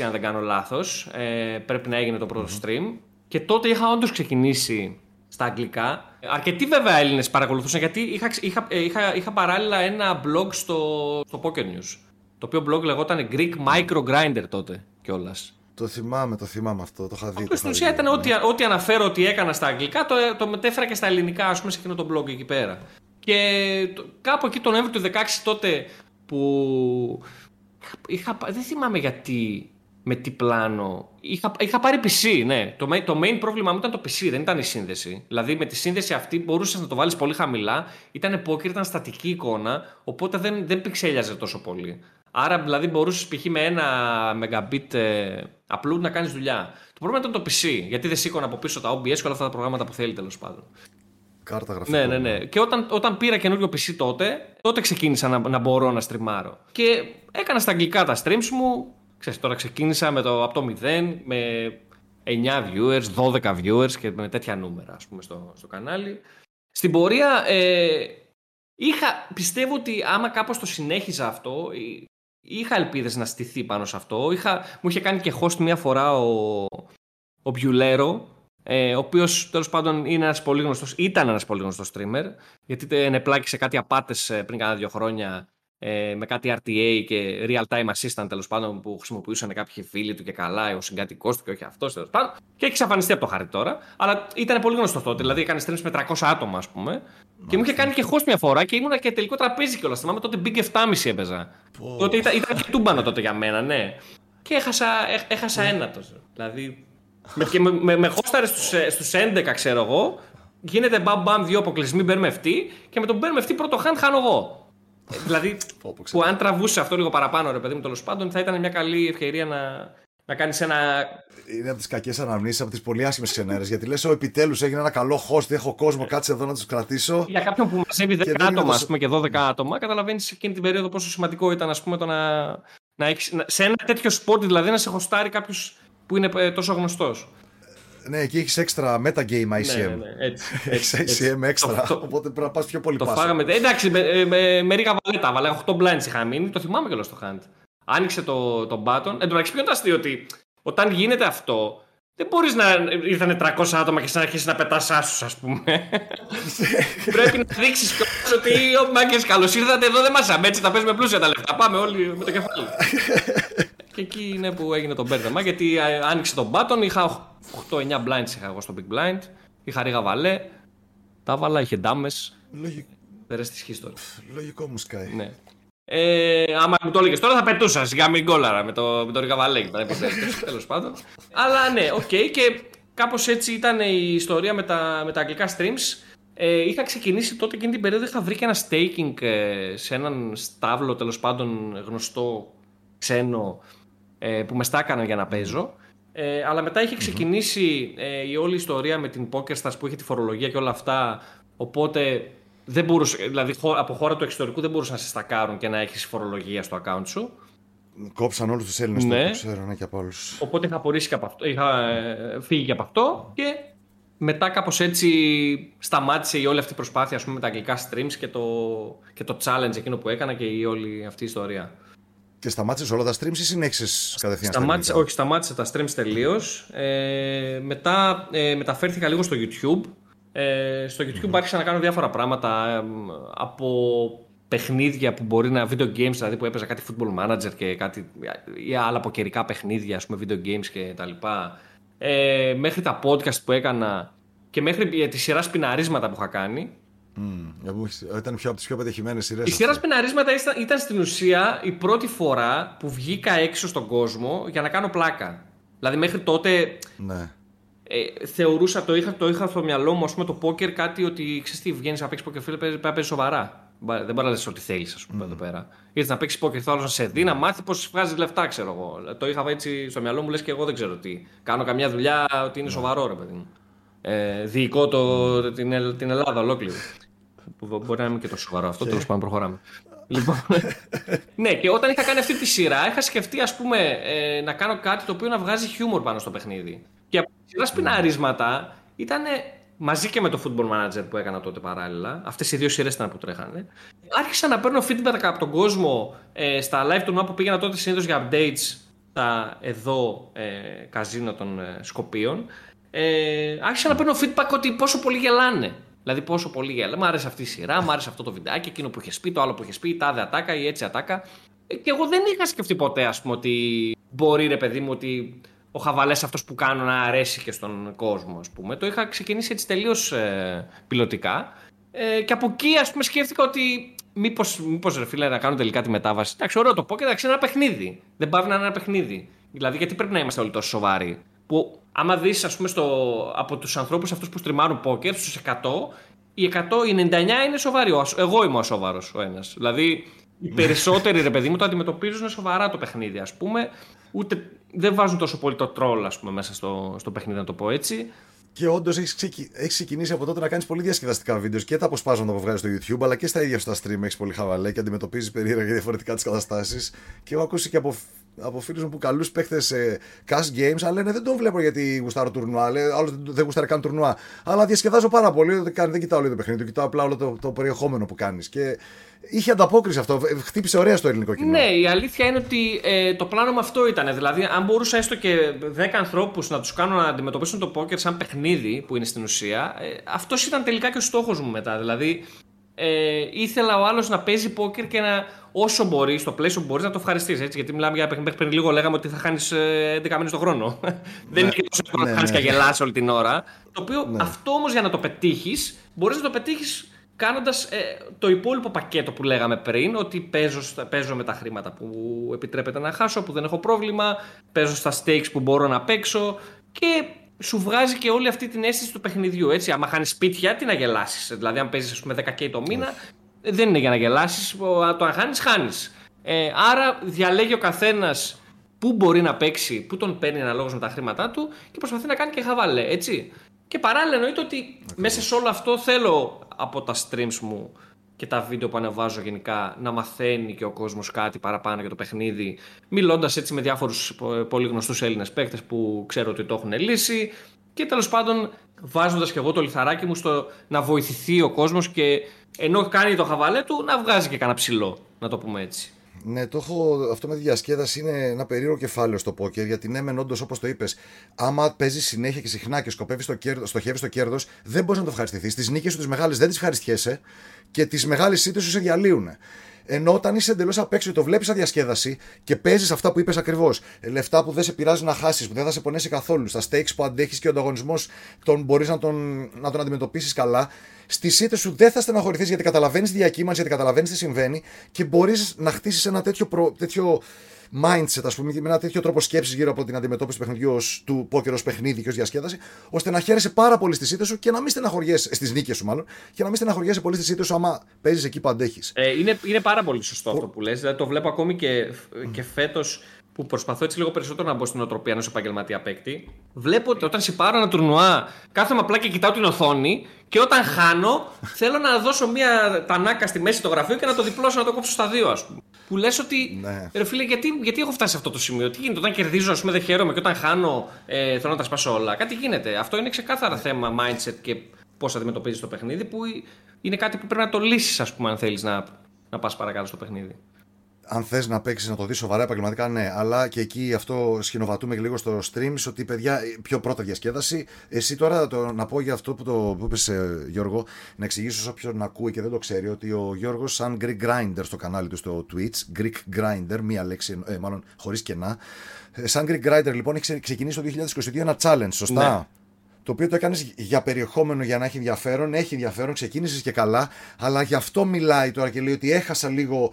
2016, αν δεν κάνω λάθος. Ε, πρέπει να έγινε το πρώτο stream. Και τότε είχα όντως ξεκινήσει στα αγγλικά. Αρκετοί βέβαια Έλληνες παρακολουθούσαν γιατί είχα, είχα, είχα, είχα παράλληλα ένα blog στο, στο Poker News. Το οποίο blog λεγόταν Greek Micro Grinder τότε κιόλας. Το θυμάμαι, το θυμάμαι αυτό, το είχα δει. στην ουσία ήταν ό,τι, ό,τι αναφέρω ότι έκανα στα αγγλικά, το, το μετέφερα και στα ελληνικά, ας πούμε, σε εκείνο το blog εκεί πέρα. Και το, κάπου εκεί τον Νοέμβριο του 2016 τότε που. Είχα, δεν θυμάμαι γιατί με τι πλάνο. Είχα, είχα πάρει PC, ναι. Το, το main πρόβλημα μου ήταν το PC, δεν ήταν η σύνδεση. Δηλαδή με τη σύνδεση αυτή μπορούσες να το βάλεις πολύ χαμηλά. Ήταν poker, ήταν στατική εικόνα, οπότε δεν, δεν πιξέλιαζε τόσο πολύ. Άρα δηλαδή μπορούσες π.χ. με ένα megabit ε, upload να κάνεις δουλειά. Το πρόβλημα ήταν το PC, γιατί δεν σήκωνα από πίσω τα OBS και όλα αυτά τα προγράμματα που θέλει τέλος πάντων. Κάρτα γραφικό. Ναι, ναι, ναι. Και όταν, όταν πήρα καινούριο PC τότε, τότε ξεκίνησα να, να μπορώ να στριμάρω. Και έκανα στα αγγλικά τα streams μου, Ξέρεις, τώρα ξεκίνησα με το, από το 0 με 9 viewers, 12 viewers και με τέτοια νούμερα ας πούμε, στο, στο κανάλι. Στην πορεία ε, είχα, πιστεύω ότι άμα κάπως το συνέχιζα αυτό, είχα ελπίδες να στηθεί πάνω σε αυτό. Είχα, μου είχε κάνει και host μία φορά ο, ο Μπιουλέρο, ε, ο οποίος τέλος πάντων είναι ένας πολύ γνωστός, ήταν ένας πολύ γνωστός streamer, γιατί ενεπλάκησε κάτι απάτες ε, πριν κάνα δύο χρόνια ε, με κάτι RTA και real time assistant τέλος πάντων που χρησιμοποιούσαν κάποιοι φίλοι του και καλά, ο συγκατοικό του και όχι αυτός τέλος πάντων. Και έχει εξαφανιστεί από το χάρτη τώρα. Αλλά ήταν πολύ γνωστό τότε. Δηλαδή έκανε streams με 300 άτομα, ας πούμε. Και μου είχε κάνει και host μια φορά και ήμουνα και τελικό τραπέζι κιόλας. Θυμάμαι τότε Big 7,5 έπαιζα. Oh. Τότε ήταν, ήταν και τούμπανο τότε για μένα, ναι. Και έχασα, έχασα ένα τόσο. Δηλαδή. με, και με, με, με χώσταρες στους 11, ξέρω εγώ. Γίνεται μπαμ μπαμ δύο αποκλεισμοί μπερμευτή και με τον μπερμευτή πρώτο hand χάνω εγώ δηλαδή, που αν τραβούσε αυτό λίγο παραπάνω, ρε παιδί μου, τέλος πάντων, θα ήταν μια καλή ευκαιρία να, να κάνεις ένα. Είναι από τις κακές αναμνήσεις, από τις πολύ άσχημες ξενέρες. Γιατί λες, ο επιτέλους έγινε ένα καλό host, έχω κόσμο, κάτσε εδώ να τους κρατήσω. Για κάποιον που μαζεύει 10 άτομα, τόσο... πούμε, και 12 άτομα, καταλαβαίνεις εκείνη την περίοδο πόσο σημαντικό ήταν ας πούμε, το να, να έχεις, σε ένα τέτοιο sport, δηλαδή να σε χωστάρει κάποιος που είναι ε, τόσο γνωστός. Ναι, εκεί έχεις έξτρα metagame ICM. Ναι, ναι, έτσι, έχεις ICM έξτρα. οπότε πρέπει να πας πιο πολύ Το φάγαμε. Εντάξει, με, με, με ρίγα βαλέτα. Βάλε 8 blinds είχα μείνει. Το θυμάμαι κιόλας στο hand. Άνοιξε το, το button. Εν τω μεταξύ, ποιο είναι αστείο ότι όταν γίνεται αυτό, δεν μπορείς να ήρθαν 300 άτομα και να αρχίσεις να πετάς άσους, ας πούμε. Πρέπει να δείξεις κιόλας ότι ο Μάγκες καλώς ήρθατε εδώ, δεν μα έτσι, θα παίζουμε πλούσια τα λεφτά. Πάμε όλοι με το κεφάλι. και εκεί είναι που έγινε το μπέρδεμα, γιατί άνοιξε τον button, είχα 8-9 blinds είχα εγώ στο big blind, είχα ρίγα βαλέ, τα βάλα, είχε ντάμες. Λογικό. The rest is Λογικό μου σκάει. Ναι. Ε, άμα μου το έλεγες τώρα θα πετούσα σιγά μην κόλαρα με το, με το ρίγα βαλέ. Τέλος πάντων. Αλλά ναι, οκέι, και κάπως έτσι ήταν η ιστορία με τα, με τα αγγλικά streams. Ε, είχα ξεκινήσει τότε εκείνη την περίοδο. Είχα βρει και ένα staking ε, σε έναν στάβλο τέλος πάντων γνωστό ξένο ε, που μες στάκαναν για να παίζω. Ε, αλλά μετά είχε ξεκινήσει ε, η όλη ιστορία με την PokerStars που είχε τη φορολογία και όλα αυτά. Οπότε δεν μπορούσε, δηλαδή από χώρα του εξωτερικού δεν μπορούσαν να σε στακάρουν και να έχεις φορολογία στο account σου. Κόψαν όλους τους Έλληνες ναι. που ξέρω ναι, και από όλους. Οπότε είχα απορρίσει και από αυτό. Είχα ε, φύγει και από αυτό και μετά κάπως έτσι σταμάτησε η όλη αυτή η προσπάθεια ας πούμε, με τα αγγλικά streams και το, και το challenge εκείνο που έκανα και η όλη αυτή η ιστορία. Και σταμάτησες όλα τα streams ή συνέχισες κατευθείαν σταμάτησε, Όχι, σταμάτησε τα streams τελείως. Ε, μετά ε, μεταφέρθηκα λίγο στο YouTube ε, στο YouTube mm-hmm. άρχισα να κάνω διάφορα πράγματα από παιχνίδια που μπορεί να video games, δηλαδή που έπαιζα κάτι football manager και κάτι ή άλλα από καιρικά παιχνίδια, ας πούμε video games και τα λοιπά. Ε, μέχρι τα podcast που έκανα και μέχρι τη σειρά σπιναρίσματα που είχα κάνει. Mm, ήταν πιο από τις πιο πετυχημένες σειρές. Η σειράς σπιναρίσματα ήταν, ήταν στην ουσία η πρώτη φορά που βγήκα έξω στον κόσμο για να κάνω πλάκα. Δηλαδή μέχρι τότε ναι ε, θεωρούσα, το είχα, το είχα στο μυαλό μου, ας πούμε, το πόκερ κάτι ότι ξέρεις τι, βγαίνεις να παίξεις πόκερ, φίλε, πρέπει να παίζεις σοβαρά. Δεν μπορείς να λες ό,τι θέλεις, ας πούμε, mm. εδώ πέρα. Ήρθες να παίξεις πόκερ, θέλω να σε δει, να μάθεις πώς βγάζεις λεφτά, ξέρω εγώ. Το είχα έτσι στο μυαλό μου, λες και εγώ δεν ξέρω τι. Κάνω καμιά δουλειά ότι είναι σοβαρό, ρε παιδί μου. Ε, διοικώ το, την, την Ελλάδα ολόκληρη. Που μπορεί να είναι και το σοβαρό αυτό, τέλος πάντων προχωράμε. Λοιπόν, ναι, και όταν είχα κάνει αυτή τη σειρά, είχα σκεφτεί ας πούμε, ε, να κάνω κάτι το οποίο να βγάζει χιούμορ πάνω στο παιχνίδι. Και από τη σειρά σπιναρίσματα ήταν μαζί και με το Football Manager που έκανα τότε παράλληλα. Αυτές οι δύο σειρές ήταν που τρέχανε. Άρχισα να παίρνω feedback από τον κόσμο ε, στα live του που πήγαινα τότε συνήθως για updates στα εδώ ε, καζίνο των ε, Σκοπίων. Ε, άρχισα να παίρνω feedback ότι πόσο πολύ γελάνε. Δηλαδή πόσο πολύ γέλα. Μ' άρεσε αυτή η σειρά, μ' άρεσε αυτό το βιντεάκι, εκείνο που είχε πει, το άλλο που είχε πει, η τάδε ατάκα ή έτσι ατάκα. Ε, και εγώ δεν είχα σκεφτεί ποτέ, ας πούμε, ότι μπορεί ρε παιδί μου ότι ο χαβαλές αυτός που κάνω να αρέσει και στον κόσμο, ας πούμε. Το είχα ξεκινήσει έτσι τελείως ε, πιλωτικά. Ε, και από εκεί, ας πούμε, σκέφτηκα ότι μήπως μήπως, ρε φίλε να κάνω τελικά τη μετάβαση. Εντάξει, ωραίο το πω και εντάξει, είναι ένα παιχνίδι. Δεν πάει να είναι ένα παιχνίδι. Δηλαδή, γιατί πρέπει να είμαστε όλοι τόσο σοβαροί. Που άμα δεις, ας πούμε, στο, από τους ανθρώπους αυτούς που στριμάρουν πόκερ, στους 100, οι 100, οι 99 είναι σοβαροί. Εγώ είμαι ο σοβαρό ο ένας. Δηλαδή, οι περισσότεροι ρε παιδί μου το αντιμετωπίζουν σοβαρά το παιχνίδι, ας πούμε. Ούτε δεν βάζουν τόσο πολύ το τρόλ, ας πούμε, μέσα στο, στο παιχνίδι, να το πω έτσι. Και όντως έχεις ξεκι... ξεκινήσει από τότε να κάνεις πολύ διασκεδαστικά βίντεος και τα αποσπάσματα που βγάζεις στο YouTube, αλλά και στα ίδια στα stream έχεις πολύ χαβαλέ και αντιμετωπίζεις περίεργα και διαφορετικά τις καταστάσεις. Και έχω ακούσει και από από φίλους μου που καλούς παίχτες σε cash games, αλλά λένε δεν τον βλέπω γιατί γουστάρω τουρνουά. Άλλο δεν γουστάρει καν τουρνουά. Αλλά διασκεδάζω πάρα πολύ. Δεν, δεν κοιτάω όλο το παιχνίδι, το κοιτάω απλά όλο το, το περιεχόμενο που κάνεις. Και είχε ανταπόκριση αυτό. Χτύπησε ωραία στο ελληνικό κοινό. Ναι, η αλήθεια είναι ότι ε, το πλάνο με αυτό ήταν. Δηλαδή, αν μπορούσα έστω και 10 ανθρώπους να τους κάνω να αντιμετωπίσουν το πόκερ σαν παιχνίδι, που είναι στην ουσία, ε, αυτός ήταν τελικά και ο στόχος μου μετά. Δηλαδή, ε, ήθελα ο άλλος να παίζει πόκερ και να όσο μπορεί, στο πλαίσιο που μπορείς να το ευχαριστήσει. Γιατί μιλάμε για παιχνίδι πριν λίγο, λέγαμε ότι θα χάνεις 11 ε, μήνες το χρόνο. Ναι. Δεν είναι και τόσο εύκολο να ναι, χάνεις ναι. και γελάς όλη την ώρα. Το οποίο ναι. αυτό όμως για να το πετύχεις, μπορείς να το πετύχεις κάνοντας ε, το υπόλοιπο πακέτο που λέγαμε πριν, ότι παίζω, παίζω με τα χρήματα που επιτρέπεται να χάσω, που δεν έχω πρόβλημα, παίζω στα stakes που μπορώ να παίξω και σου βγάζει και όλη αυτή την αίσθηση του παιχνιδιού. Έτσι. Άμα χάνεις σπίτια, τι να γελάσεις. Δηλαδή, αν παίζεις, ας πούμε, 10k το μήνα, δεν είναι για να γελάσεις. Το αν χάνεις, χάνεις. Ε, άρα διαλέγει ο καθένας πού μπορεί να παίξει, πού τον παίρνει αναλόγως με τα χρήματά του και προσπαθεί να κάνει και χαβαλέ. Έτσι. Και παράλληλα εννοείται ότι μέσα σε όλο αυτό θέλω από τα streams μου και τα βίντεο που ανεβάζω γενικά να μαθαίνει και ο κόσμος κάτι παραπάνω για το παιχνίδι μιλώντας έτσι με διάφορους πολύ γνωστούς Έλληνες παίκτες που ξέρω ότι το έχουν λύσει και τέλος πάντων βάζοντας και εγώ το λιθαράκι μου στο να βοηθηθεί ο κόσμος και ενώ κάνει το χαβαλέ του να βγάζει και κανένα ψηλό, να το πούμε έτσι. Ναι, το έχω, αυτό με τη διασκέδαση είναι ένα περίεργο κεφάλαιο στο πόκερ. Γιατί ναι, μεν όντως όπως το είπες, άμα παίζει συνέχεια και συχνά και σκοπεύεις στο κέρδος, στοχεύεις στο κέρδος, δεν μπορείς να το ευχαριστηθείς. Τις νίκες σου τις μεγάλες δεν τις ευχαριστιέσαι και τις μεγάλες ήττες σου σε διαλύουν. Ενώ όταν είσαι εντελώς απ' έξω και το βλέπεις σαν διασκέδαση και παίζεις αυτά που είπες ακριβώς, λεφτά που δεν σε πειράζει να χάσεις, που δεν θα σε πονέσει καθόλου, στα stakes που αντέχεις και ο ανταγωνισμός τον μπορείς να τον, να τον αντιμετωπίσεις καλά, στις ήττες σου δεν θα στεναχωρηθείς γιατί καταλαβαίνεις τη διακύμανση, γιατί καταλαβαίνεις τι συμβαίνει και μπορείς να χτίσεις ένα τέτοιο, προ, τέτοιο mindset, ας πούμε, με ένα τέτοιο τρόπο σκέψης γύρω από την αντιμετώπιση του παιχνιδιού ως, του πόκερ ω παιχνίδι και ως διασκέδαση, ώστε να χαίρεσαι πάρα πολύ στις ήττες σου και να μην στεναχωριέσαι, στις νίκες σου μάλλον, και να μην στεναχωριέσαι πολύ στις ήττες σου άμα παίζεις εκεί που αντέχεις. Ε, είναι, είναι πάρα πολύ σωστό αυτό που λες. Δηλαδή το βλέπω ακόμη και, και φέτος που προσπαθώ έτσι λίγο περισσότερο να μπω στην οτροπία ενός επαγγελματία παίκτη, βλέπω ότι όταν σε πάρω ένα τουρνουά, κάθομαι απλά και κοιτάω την οθόνη και όταν χάνω, θέλω να δώσω μια τανάκα στη μέση το γραφείο και να το διπλώσω να το κόψω στα δύο, ας πούμε. Που λες ότι. Ναι. Ρε φίλε, γιατί, γιατί έχω φτάσει σε αυτό το σημείο; Τι γίνεται, όταν κερδίζω, ας πούμε, δεν χαίρομαι και όταν χάνω, ε, θέλω να τα σπάσω όλα. Κάτι γίνεται. Αυτό είναι ξεκάθαρα θέμα mindset και πώς αντιμετωπίζεις το παιχνίδι, που είναι κάτι που πρέπει να το λύσεις, ας πούμε, αν θέλεις να, να πας παρακάτω στο παιχνίδι αν θες να παίξεις να το δεις σοβαρά επαγγελματικά, ναι. Αλλά και εκεί αυτό σχηνοβατούμε και λίγο στο streams ότι παιδιά, πιο πρώτα διασκέδαση. Εσύ τώρα το, να πω για αυτό που, το, που είπες, ε, Γιώργο, να εξηγήσω σε όποιον ακούει και δεν το ξέρει, ότι ο Γιώργος, σαν Greek Grinder στο κανάλι του στο Twitch, Greek Grinder, μία λέξη, ε, μάλλον χωρίς κενά. Ε, σαν Greek Grinder, λοιπόν, έχει ξεκινήσει το 2022 ένα challenge, σωστά; Ναι το οποίο το έκανες για περιεχόμενο για να έχει ενδιαφέρον. Έχει ενδιαφέρον, ξεκίνησες και καλά, αλλά γι' αυτό μιλάει τώρα και λέει ότι έχασα λίγο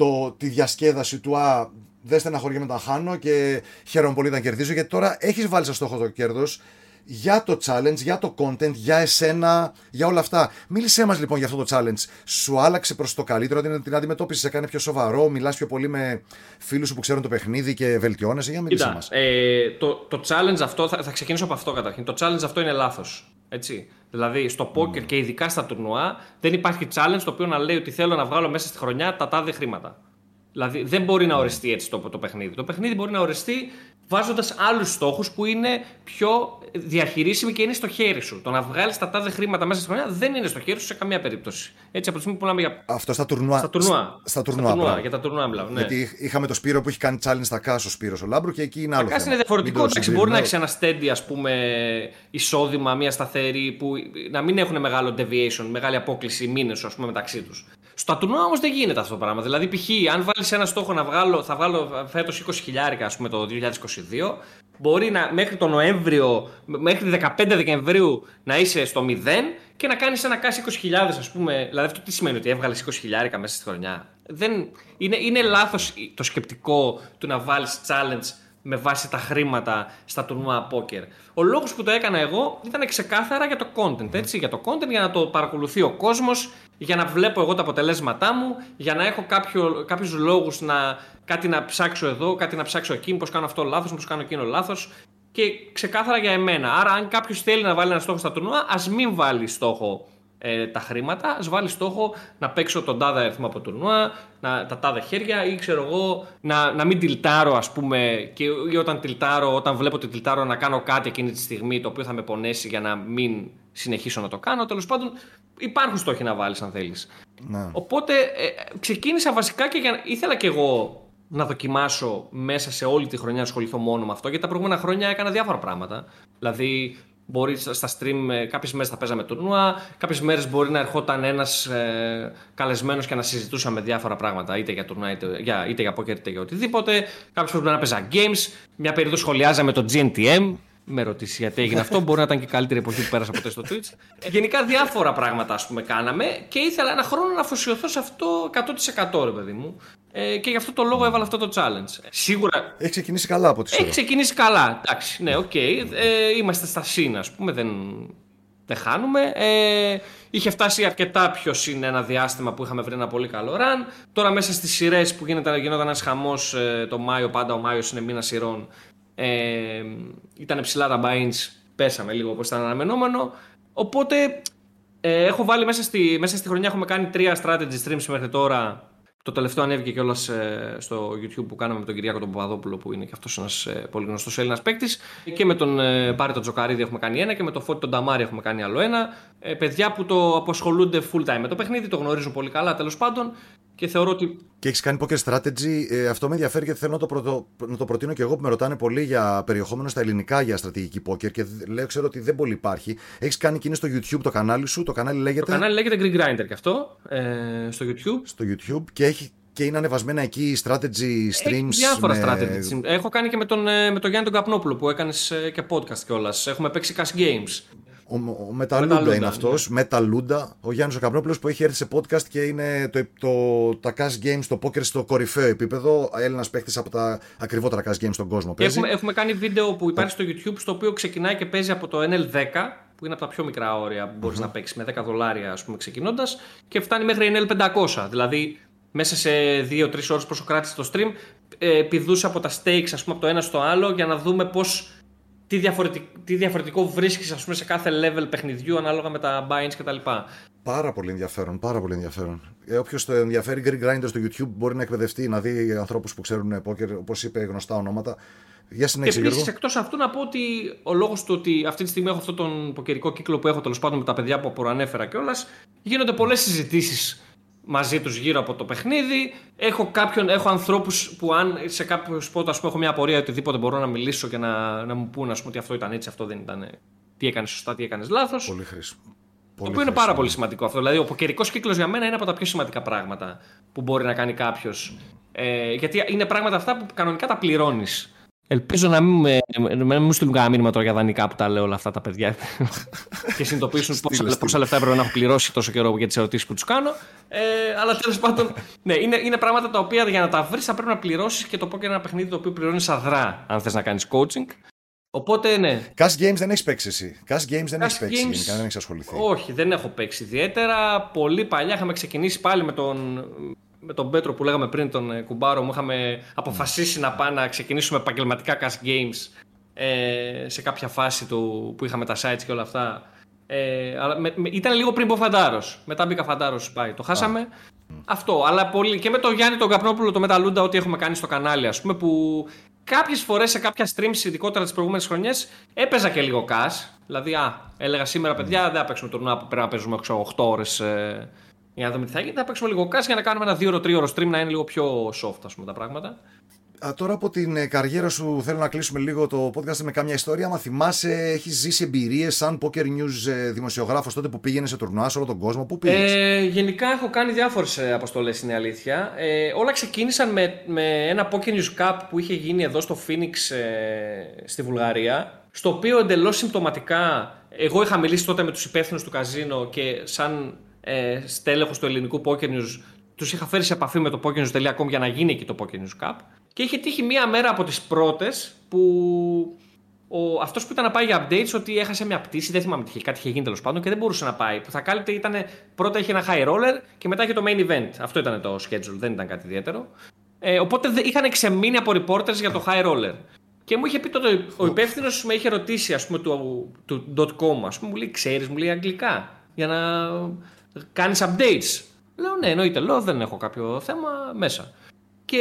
το, τη διασκέδαση του «Α, δεν στεναχωριέμαι να χάνω και χαίρομαι πολύ να κερδίζω» γιατί τώρα έχεις βάλει σαν στόχο το κέρδος για το challenge, για το content, για εσένα, για όλα αυτά. Μίλησέ μας λοιπόν για αυτό το challenge. Σου άλλαξε προς το καλύτερο την, την αντιμετώπιση, σε κάνει πιο σοβαρό, μιλάς πιο πολύ με φίλους σου που ξέρουν το παιχνίδι και βελτιώνεσαι. Για μίλησέ μας. Ε, το, το challenge αυτό, θα, θα ξεκινήσω από αυτό καταρχήν. Το challenge αυτό είναι λάθος. Έτσι. Δηλαδή στο πόκερ και ειδικά στα τουρνουά δεν υπάρχει challenge το οποίο να λέει ότι θέλω να βγάλω μέσα στη χρονιά τα τάδε χρήματα. Δηλαδή δεν μπορεί να οριστεί έτσι το, το παιχνίδι. Το παιχνίδι μπορεί να οριστεί βάζοντας άλλους στόχους που είναι πιο διαχειρίσιμοι και είναι στο χέρι σου. Το να βγάλεις τα τάδε χρήματα μέσα στη χρονιά δεν είναι στο χέρι σου σε καμία περίπτωση. Έτσι από τη στιγμή που μιλάμε για. Αυτό στα τουρνουά. Στα τουρνουά. Στα τουρνουά, τουρνουά για τα τουρνουά μιλάω. Ναι. Γιατί είχαμε το Σπύρο που έχει κάνει challenge στα cash ο Σπύρος ο Λάμπρου και εκεί είναι άλλο. Cash είναι διαφορετικό. Εντάξει, μπορεί να έχεις ένα steady ας πούμε, εισόδημα, μια σταθερή που να μην έχουν μεγάλο deviation, μεγάλη απόκλιση μήνες μεταξύ τους. Στα τουρνουά όμως δεν γίνεται αυτό το πράγμα. Δηλαδή, π.χ., αν βάλεις ένα στόχο να βγάλω, θα βγάλω φέτος 20 χιλιάρικα, ας πούμε, το 2022, μπορεί να, μέχρι τον Νοέμβριο, μέχρι 15 Δεκεμβρίου να είσαι στο 0 και να κάνεις ένα κάσι 20.000, ας πούμε. Δηλαδή, αυτό τι σημαίνει, ότι έβγαλες 20 χιλιάρικα μέσα στη χρονιά. Δεν, είναι είναι λάθος το σκεπτικό του να βάλεις challenge με βάση τα χρήματα στα τουρνουά poker. Ο λόγος που το έκανα εγώ ήταν ξεκάθαρα για το content. Έτσι, για το content, για να το παρακολουθεί ο κόσμος, για να βλέπω εγώ τα αποτελέσματά μου, για να έχω κάποιους λόγους να κάτι να ψάξω εδώ, κάτι να ψάξω εκεί, πώ κάνω αυτό λάθος, πώ κάνω εκείνο λάθος. Και ξεκάθαρα για εμένα. Άρα, αν κάποιος θέλει να βάλει ένα στόχο στα τουρνουά, ας μην βάλει στόχο ε, τα χρήματα, ας βάλεις στόχο να παίξω τον τάδε αριθμό από τουρνουά, να, τα τάδε χέρια ή ξέρω εγώ να, να μην τιλτάρω ας πούμε και ή όταν τιλτάρω, όταν βλέπω ότι τιλτάρω να κάνω κάτι εκείνη τη στιγμή το οποίο θα με πονέσει για να μην συνεχίσω να το κάνω. Τέλος πάντων υπάρχουν στόχοι να βάλεις αν θέλεις. Οπότε ε, ξεκίνησα βασικά και για, ήθελα κι εγώ να δοκιμάσω μέσα σε όλη τη χρονιά να ασχοληθώ μόνο με αυτό γιατί τα προηγούμενα χρόνια έκανα διάφορα πράγματα. Δηλαδή Μπορεί στα stream ε, κάποιες μέρες θα παίζαμε τουρνουά, κάποιες μέρες μπορεί να ερχόταν ένας ε, καλεσμένος και να συζητούσαμε διάφορα πράγματα, είτε για τουρνουά, είτε για, είτε για poker, είτε για οτιδήποτε. Κάποιε φορέ να παίζα games, μια περίοδο σχολιάζαμε το GNTM. Με ρωτήσει γιατί έγινε αυτό. Μπορεί να ήταν και η καλύτερη εποχή που πέρασα ποτέ στο Twitch. Γενικά διάφορα πράγματα ας πούμε κάναμε και ήθελα ένα χρόνο να αφοσιωθώ σε αυτό 100% ρε παιδί μου. Ε, και γι' αυτό το λόγο έβαλα αυτό το challenge. Σίγουρα. Έχει ξεκινήσει καλά από τη Έχει ξεκινήσει καλά. Εντάξει, ναι, OK. Okay. Ε, είμαστε στα συν, ας πούμε. Δεν, δεν χάνουμε. Ε, είχε φτάσει αρκετά πιο συν ένα διάστημα που είχαμε βρει ένα πολύ καλό run. Τώρα μέσα στις σειρές που γίνεται, γινόταν ένας χαμός ε, το Μάιο, πάντα ο Μάιος είναι μήνα σειρών. Ε, ήταν ψηλά τα binds, πέσαμε λίγο όπως ήταν αναμενόμενο. Οπότε ε, έχω βάλει μέσα στη, μέσα στη χρονιά έχουμε κάνει τρία strategy streams μέχρι τώρα το τελευταίο ανέβηκε κιόλας ε, στο YouTube που κάναμε με τον Κυριάκο τον Παπαδόπουλο, που είναι και αυτός ένας ε, πολύ γνωστός Έλληνας παίκτης. Και με τον ε, Πάρη τον Τζοκαρίδη έχουμε κάνει ένα και με τον Φώτη τον Ταμάρη έχουμε κάνει άλλο ένα. παιδιά που το αποσχολούνται full time με το παιχνίδι, το γνωρίζουν πολύ καλά τέλος πάντων. Και θεωρώ ότι. Και έχεις κάνει poker strategy. Ε, αυτό με ενδιαφέρει γιατί θέλω να το, πρωτο, να το προτείνω και εγώ που με ρωτάνε πολύ για περιεχόμενο στα ελληνικά για στρατηγική poker και λέω, ξέρω ότι δεν πολύ υπάρχει. Έχεις κάνει και είναι στο YouTube το κανάλι σου. Το κανάλι λέγεται. Το κανάλι λέγεται Green Grinder και αυτό. Ε, στο YouTube. Στο YouTube και έχει και είναι ανεβασμένα εκεί strategy streams. Έχει διάφορα με... strategy. Έχω κάνει και με τον, ε, με τον Γιάννη τον Καπνόπουλο που έκανες ε, και podcast κιόλας. Έχουμε παίξει cash games. Ο, ο Μεταλούντα είναι αυτός. Ναι. Μεταλούντα. Ο Γιάννης ο Καπνόπουλος που έχει έρθει σε podcast και είναι το, το, τα cash games, το poker στο κορυφαίο επίπεδο. Έλληνας παίχτη από τα ακριβότερα cash games στον κόσμο. Παίζει. Έχουμε, έχουμε κάνει βίντεο που υπάρχει στο YouTube στο οποίο ξεκινάει και παίζει από το NL10 που είναι από τα πιο μικρά όρια που μπορείς mm-hmm. να παίξεις με 10 δολάρια, ας πούμε, ξεκινώντας και φτάνει μέχρι NL500. Δηλαδή μέσα σε 2-3 ώρες πόσο κράτησε το stream, ε, πηδούσε από τα stakes, ας πούμε, από το ένα στο άλλο για να δούμε πώς τι, διαφορετικ, τι διαφορετικό βρίσκεις σε κάθε level παιχνιδιού ανάλογα με τα buy-ins κτλ. Πάρα πολύ ενδιαφέρον, πάρα πολύ ενδιαφέρον. Ε, Όποιος το ενδιαφέρει Greek Grinder στο YouTube μπορεί να εκπαιδευτεί, να δει ανθρώπους που ξέρουν πόκερ, όπως είπε, γνωστά ονόματα. Για συνέχεια, και επίσης, εκτός αυτού, να πω ότι ο λόγος του ότι αυτή τη στιγμή έχω αυτόν τον ποκερικό κύκλο που έχω τέλος πάντων με τα παιδιά που προανέφερα κιόλας, γίνονται πολλές συζητήσεις μαζί τους γύρω από το παιχνίδι. Έχω, κάποιον, έχω ανθρώπους που αν σε κάποιος σπότ ας πούμε, έχω μια απορία ή οτιδήποτε μπορώ να μιλήσω και να, να μου πούν ας πούμε, ότι αυτό ήταν έτσι, αυτό δεν ήταν. Τι έκανες σωστά, τι έκανες λάθος. Πολύ χρήσιμο. Το οποίο είναι πάρα πολύ σημαντικό αυτό. Δηλαδή, ο ποκερικό κύκλος για μένα είναι από τα πιο σημαντικά πράγματα που μπορεί να κάνει κάποιος. Ε, γιατί είναι πράγματα αυτά που κανονικά τα πληρώνεις. Ελπίζω να μην, με, μου στείλουν κανένα μήνυμα τώρα για δανεικά που τα λέω όλα αυτά τα παιδιά και συνειδητοποιήσουν πόσα, πόσα λεφτά έπρεπε να έχω πληρώσει τόσο καιρό για τις ερωτήσεις που τους κάνω. Ε, αλλά τέλος πάντων, ναι, είναι, είναι πράγματα τα οποία για να τα βρεις θα πρέπει να πληρώσεις και το πω και ένα παιχνίδι το οποίο πληρώνεις αδρά αν θες να κάνεις coaching. Οπότε ναι. Cash Games δεν έχεις παίξει εσύ. Cash Games δεν έχεις παίξει. Games... δεν έχεις ασχοληθεί. Όχι, δεν έχω παίξει ιδιαίτερα. Πολύ παλιά είχαμε ξεκινήσει πάλι με τον με τον Πέτρο που λέγαμε πριν, τον ε, Κουμπάρο, μου είχαμε αποφασίσει να πάμε να ξεκινήσουμε επαγγελματικά cash games ε, σε κάποια φάση του, που είχαμε τα sites και όλα αυτά. Ε, αλλά με, με, ήταν λίγο πριν από Φαντάρος. Μετά μπήκα Φαντάρος πάει. Το χάσαμε. Αυτό. Αλλά πολύ. Και με τον Γιάννη τον Καπνόπουλο, το Μεταλούντα, ό,τι έχουμε κάνει στο κανάλι, ας πούμε, που κάποιες φορές σε κάποια streams, ειδικότερα τις προηγούμενες χρονιές, έπαιζα και λίγο cash. Δηλαδή, α, έλεγα σήμερα, παιδιά, δεν θα παίξουμε τουρνουά που πρέπει να παίζουμε 8 ώρες ε, για να δούμε τι θα γίνει. Θα παίξουμε λίγο cash για να κάνουμε ένα 2-3 ώρο stream να είναι λίγο πιο soft, ας πούμε, τα πράγματα. Α, τώρα από την ε, καριέρα σου θέλω να κλείσουμε λίγο το podcast με κάμια ιστορία. Μα θυμάσαι, έχεις ζήσει εμπειρίες σαν Poker News ε, δημοσιογράφος τότε που πήγαινες σε τουρνουά σε όλο τον κόσμο; Πού πήγες; Ε, γενικά έχω κάνει διάφορες αποστολές, είναι αλήθεια. Ε, όλα ξεκίνησαν με, με ένα Poker News Cup που είχε γίνει εδώ στο Phoenix ε, στη Βουλγαρία. Στο οποίο εντελώς συμπτωματικά εγώ είχα μιλήσει τότε με τους υπεύθυνους του καζίνο και σαν ε, στέλεχος του ελληνικού Poker News, τους είχα φέρει σε επαφή με το pokernews.com για να γίνει εκεί το Poker News Cup. Και είχε τύχει μία μέρα από τις πρώτες που ο, αυτός που ήταν να πάει για updates ότι έχασε μια πτήση, δεν θυμάμαι τι είχε, κάτι είχε γίνει τέλος πάντων και δεν μπορούσε να πάει. Που θα κάλυπτε ήταν πρώτα είχε ένα high roller και μετά είχε το main event. Αυτό ήταν το schedule, δεν ήταν κάτι ιδιαίτερο. Ε, οπότε είχαν ξεμείνει από reporters για το high roller. Και μου είχε πει τότε ο υπεύθυνος με είχε ρωτήσει ας πούμε, του, του, του .com, ας πούμε, μου λέει: Ξέρεις, μου λέει αγγλικά. Για να κάνεις updates. Λέω ναι, εννοείται. Λέω δεν έχω κάποιο θέμα μέσα. Και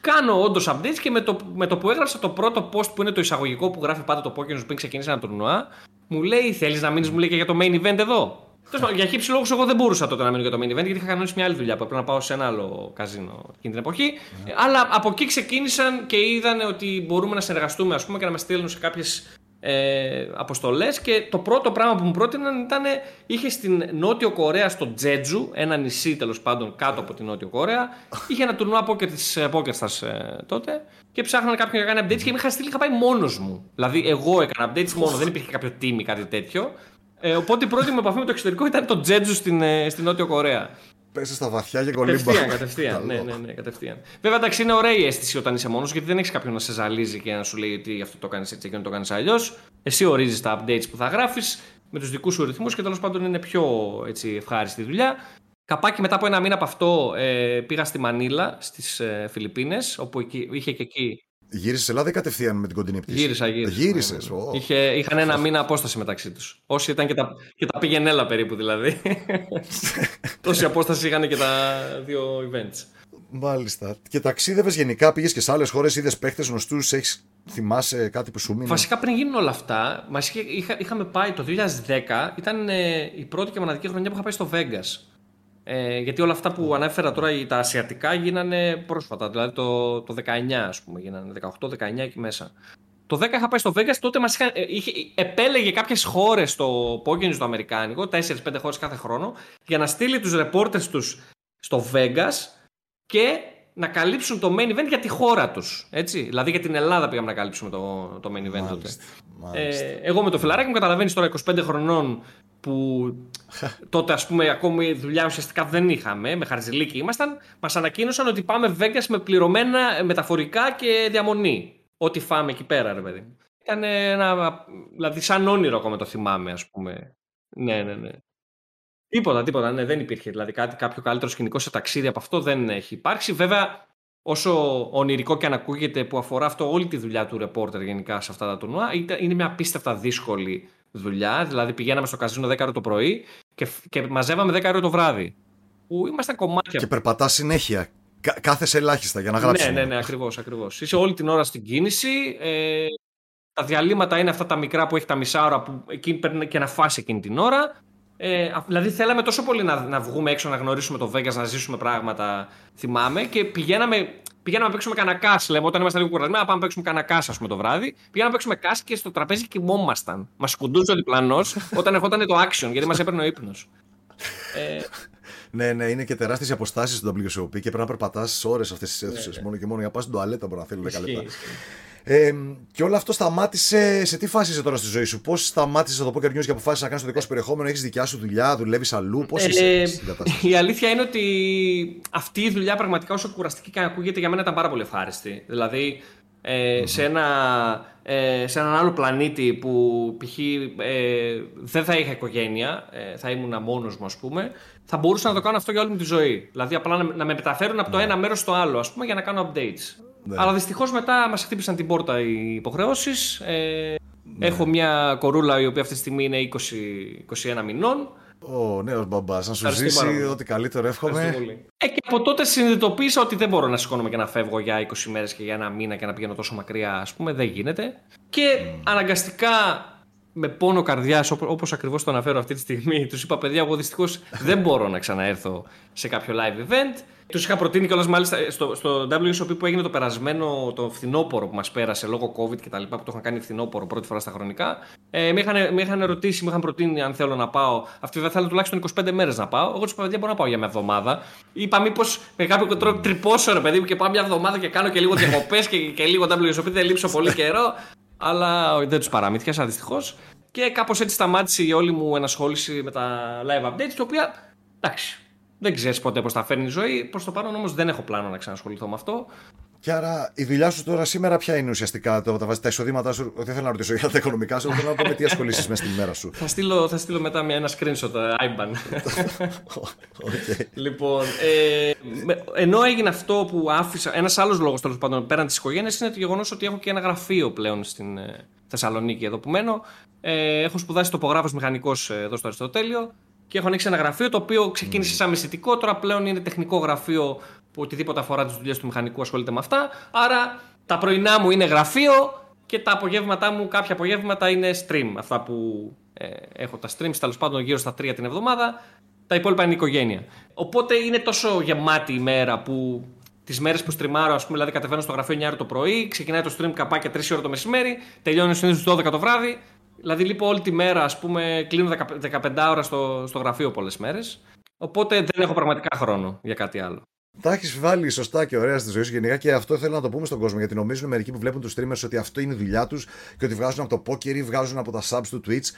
κάνω όντως updates και με το, με το που έγραψα το πρώτο post που είναι το εισαγωγικό που γράφει πάντα το Pokémon πριν ξεκινήσει ένα τουρνουά, μου λέει: Θέλεις να μείνεις, μου λέει και για το main event εδώ. για χύψη λόγους, εγώ δεν μπορούσα τότε να μείνω για το main event γιατί είχα κανονίσει μια άλλη δουλειά που έπρεπε να πάω σε ένα άλλο καζίνο εκείνη την εποχή. Αλλά από εκεί ξεκίνησαν και είδαν ότι μπορούμε να συνεργαστούμε ας πούμε, και να με στείλουν σε κάποιες ε, αποστολές και το πρώτο πράγμα που μου πρότειναν ήταν είχε στην Νότιο Κορέα στο Τζέτζου, ένα νησί τέλος πάντων κάτω από την Νότιο Κορέα είχε ένα τουρνουά poker της ε, Poker ε, τότε και ψάχναν κάποιον να κάνει updates και με είχα στείλει είχα πάει μόνος μου. Δηλαδή εγώ έκανα updates μόνο, δεν υπήρχε κάποιο team ή κάτι τέτοιο. Ε, οπότε η πρώτη μου επαφή με το εξωτερικό ήταν το Τζέτζου στην, ε, στην Νότιο Κορέα Πέσει στα βαθιά και κολύμπα. Κατευθείαν, κατευθείαν. ναι, ναι, ναι, κατευθείαν. Βέβαια, εντάξει, είναι ωραία η αίσθηση όταν είσαι μόνος γιατί δεν έχεις κάποιον να σε ζαλίζει και να σου λέει ότι αυτό το κάνεις έτσι και το κάνεις αλλιώς. Εσύ ορίζεις τα updates που θα γράφεις με τους δικούς σου ρυθμούς και τέλος πάντων είναι πιο έτσι, ευχάριστη δουλειά. Καπάκι μετά από ένα μήνα από αυτό ε, πήγα στη Μανίλα στις ε, Φιλιππίνες όπου εκεί, είχε και εκεί Γύρισε Ελλάδα ή κατευθείαν με την κοντινή πτήση; Γύρισα, γύρισα. Γύρισες. Oh. Είχε, είχαν ένα μήνα απόσταση μεταξύ τους. Όσοι ήταν και τα, και τα πήγαινέλα περίπου δηλαδή. Τόση απόσταση είχαν και τα δύο events. Μάλιστα. Και ταξίδευες γενικά, πήγες και σε άλλες χώρες, είδες παίχτες γνωστούς, έχεις θυμάσαι κάτι που σου μείνει; Βασικά πριν γίνουν όλα αυτά, μας είχα, είχαμε πάει το 2010, ήταν ε, η πρώτη και μοναδική χρονιά που είχα πάει στο Vegas. Ε, γιατί όλα αυτά που ανέφερα τώρα, τα ασιατικά, γίνανε πρόσφατα. Δηλαδή το, το 19, ας πούμε, γίνανε 18-19 εκεί μέσα. Το 10 είχα πάει στο Vegas, τότε μας είχαν, ε, είχε, επέλεγε κάποιες χώρες στο Pokémon στο Αμερικάνικο, 4-5 χώρες κάθε χρόνο, για να στείλει τους reporters τους στο Vegas και να καλύψουν το main event για τη χώρα τους. Δηλαδή για την Ελλάδα πήγαμε να καλύψουμε το, το main event τότε. Ε, εγώ με το φιλαράκι μου καταλαβαίνεις τώρα 25 χρονών που τότε ας πούμε ακόμη δουλειά ουσιαστικά δεν είχαμε, με χαρζηλίκι ήμασταν, μας ανακοίνωσαν ότι πάμε Vegas με πληρωμένα μεταφορικά και διαμονή. Ό,τι φάμε εκεί πέρα ρε παιδί. Ήταν ένα, δηλαδή σαν όνειρο ακόμα το θυμάμαι ας πούμε. Ναι, ναι, ναι. Τίποτα, τίποτα. Ναι, δεν υπήρχε. Δηλαδή κάτι, κάποιο καλύτερο σκηνικό σε ταξίδι από αυτό δεν έχει υπάρξει. Βέβαια, όσο ονειρικό και αν ακούγεται που αφορά αυτό όλη τη δουλειά του ρεπόρτερ γενικά σε αυτά τα τουρνουά, είναι μια απίστευτα δύσκολη δουλειά. Δηλαδή, πηγαίναμε στο καζίνο 10 ώρα το πρωί και, και μαζεύαμε 10 ώρα το βράδυ. Που ήμασταν κομμάτια. Και περπατά συνέχεια. Κάθε ελάχιστα για να γράψεις. Ναι, ναι, ναι, ακριβώς. Ακριβώς. Είσαι όλη την ώρα στην κίνηση. Ε, τα διαλύματα είναι αυτά τα μικρά που έχει τα μισά ώρα που εκείνη παίρνει και να φάσει εκείνη την ώρα. Ε, δηλαδή θέλαμε τόσο πολύ να, να βγούμε έξω, να γνωρίσουμε το Vegas, να ζήσουμε πράγματα, θυμάμαι, και πηγαίναμε, πηγαίναμε να παίξουμε κανένα κάσ. Λέμε, όταν ήμασταν λίγο κουρασμένοι, πάμε να παίξουμε κανένα κάσ, ας πούμε, το βράδυ. Πηγαίναμε να παίξουμε κάσ και στο τραπέζι κοιμόμασταν. Μας κουντούσε ο διπλανός όταν ερχόταν το action, γιατί μας έπαιρνε ο ύπνος. ε, ναι, ναι, είναι και τεράστιες αποστάσεις στο WSOP και πρέπει να περπατάς ώρες αυτές τις αίθουσες. Ναι, ναι. Μόνο και μόνο για πας στην τουαλέτα μπορεί να θέλει 10 λεπτά. Ε, και όλο αυτό σταμάτησε. Σε τι φάση είσαι τώρα στη ζωή σου, Πώς σταμάτησε το Poker News και αποφάσισες να κάνεις το δικό σου περιεχόμενο, Έχεις δικιά σου δουλειά, δουλεύεις αλλού, Πώς είσαι στην κατάσταση; Η αλήθεια είναι ότι αυτή η δουλειά πραγματικά όσο κουραστική και ακούγεται για μένα ήταν πάρα πολύ ευχάριστη. Δηλαδή ε, σε, ένα, ε, σε έναν άλλο πλανήτη που π.χ. Ε, δεν θα είχα οικογένεια, ε, θα ήμουν μόνος μου ας πούμε, θα μπορούσα να το κάνω αυτό για όλη μου τη ζωή. Δηλαδή απλά να, να με μεταφέρουν από το ναι. ένα μέρος στο άλλο ας πούμε για να κάνω updates. Ναι. Αλλά δυστυχώς μετά μας χτύπησαν την πόρτα οι υποχρεώσεις. Ε, ναι. Έχω μια κορούλα η οποία αυτή τη στιγμή είναι 20, 21 μηνών. Ο νέος μπαμπάς, να σου ζήσει ό,τι καλύτερο εύχομαι. Ε, και από τότε συνειδητοποίησα ότι δεν μπορώ να σηκώνομαι και να φεύγω για 20 μέρες και για ένα μήνα και να πηγαίνω τόσο μακριά, ας πούμε. Δεν γίνεται. Και αναγκαστικά με πόνο καρδιάς, όπως ακριβώς το αναφέρω αυτή τη στιγμή, τους είπα: Παιδιά, εγώ δυστυχώς δεν μπορώ να ξαναέρθω σε κάποιο live event. Τους είχα προτείνει κιόλας μάλιστα στο, στο WSOP που έγινε το περασμένο το φθινόπωρο που μας πέρασε λόγω COVID και τα λοιπά που το είχαν κάνει φθινόπωρο πρώτη φορά στα χρονικά. Ε, με, είχαν, με είχαν ρωτήσει, με είχαν προτείνει αν θέλω να πάω. Αυτοί δεν θέλουν τουλάχιστον 25 μέρες να πάω. Εγώ τους είπα: Μπορώ να πάω για μια εβδομάδα. Είπα μήπως με κάποιο τρόπο τρυπώσω ρε παιδί μου και πάω μια εβδομάδα και κάνω και λίγο διακοπές και, και λίγο WSOP. Δεν λείψω πολύ καιρό. Αλλά δεν τους παραμύθιασα δυστυχώς. Και κάπως έτσι σταμάτησε η όλη μου ενασχόληση με τα live updates, τα οποία εντάξει, δεν ξέρεις ποτέ πώς θα φέρνει η ζωή. Προς το παρόν όμως δεν έχω πλάνο να ξανασχοληθώ με αυτό. Και άρα η δουλειά σου τώρα σήμερα ποια είναι ουσιαστικά το, τα, τα εισοδήματά σου; Δεν θέλω να ρωτήσω για τα οικονομικά σου, θέλω να πω με τι ασχολήσεις μέσα στην ημέρα σου. θα, στείλω, θα στείλω μετά μια, ένα screenshot ε, IBAN. okay. Λοιπόν, ε, ενώ έγινε αυτό που άφησα. Ένας άλλος λόγος τέλος πάντων πέραν της οικογένειας είναι το γεγονός ότι έχω και ένα γραφείο πλέον στην ε, Θεσσαλονίκη εδώ που μένω. Ε, έχω σπουδάσει τοπογράφος μηχανικός ε, εδώ στο Αριστοτέλειο και έχω ανοίξει ένα γραφείο το οποίο ξεκίνησε σαν μυστικό. Τώρα πλέον είναι τεχνικό γραφείο που οτιδήποτε αφορά τις δουλειές του μηχανικού ασχολείται με αυτά. Άρα τα πρωινά μου είναι γραφείο και τα απογεύματά μου, κάποια απογεύματα είναι stream. Αυτά που ε, έχω τα streams τέλος πάντων γύρω στα τρία την εβδομάδα. Τα υπόλοιπα είναι οικογένεια. Οπότε είναι τόσο γεμάτη η μέρα που τις μέρες που στριμάρω, ας πούμε, δηλαδή κατεβαίνω στο γραφείο 9 ώρα το πρωί, ξεκινάει το stream καπάκια 3 ώρα το μεσημέρι, τελειώνει συνήθως 12 το βράδυ. Δηλαδή λείπω όλη τη μέρα, ας πούμε, κλείνω 15 ώρα στο, στο γραφείο πολλές μέρες. Οπότε δεν έχω πραγματικά χρόνο για κάτι άλλο. Τα έχεις βάλει σωστά και ωραία στη ζωή σου γενικά και αυτό θέλω να το πούμε στον κόσμο. Γιατί νομίζουν μερικοί που βλέπουν τους streamers ότι αυτό είναι η δουλειά τους και ότι βγάζουν από το poker ή βγάζουν από τα subs του Twitch.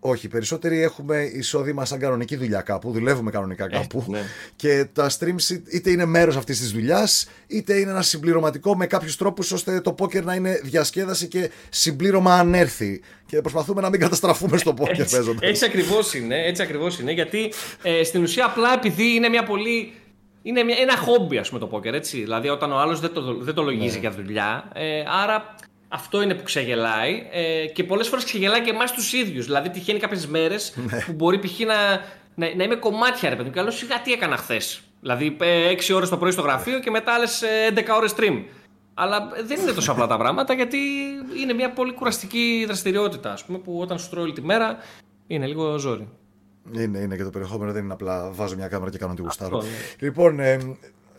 Όχι, περισσότεροι έχουμε εισόδημα σαν κανονική δουλειά κάπου, δουλεύουμε κανονικά ε, κάπου. ναι. Και τα streams είτε είναι μέρος αυτής της δουλειάς, είτε είναι ένα συμπληρωματικό με κάποιους τρόπους ώστε το πόκερ να είναι διασκέδαση και συμπλήρωμα αν έρθει. Και προσπαθούμε να μην καταστραφούμε στο πόκερ παίζοντας. Έτσι ακριβώς είναι, έτσι ακριβώς είναι. Γιατί ε, στην ουσία απλά επειδή είναι μια πολύ είναι μια, ένα χόμπι, ας πούμε, το πόκερ, έτσι. Δηλαδή, όταν ο άλλος δεν το, δεν το λογίζει ναι. για δουλειά. Ε, άρα, αυτό είναι που ξεγελάει ε, και πολλές φορές ξεγελάει και εμάς τους ίδιους. Δηλαδή, τυχαίνει κάποιες μέρες ναι. που μπορεί π.χ. Να, να, να, είμαι κομμάτια, ρε παιδί μου. σιγά τι έκανα χθες. Δηλαδή, 6 ώρες το πρωί στο γραφείο και μετά άλλες 11 ώρες stream. Αλλά δεν είναι τόσο απλά τα πράγματα γιατί είναι μια πολύ κουραστική δραστηριότητα, ας πούμε, που όταν σου τρώει όλη τη μέρα είναι λίγο ζόρι. Είναι, είναι και το περιεχόμενο δεν είναι απλά βάζω μια κάμερα και κάνω τη γουστάρω. Αυτό, ναι. Λοιπόν, ε,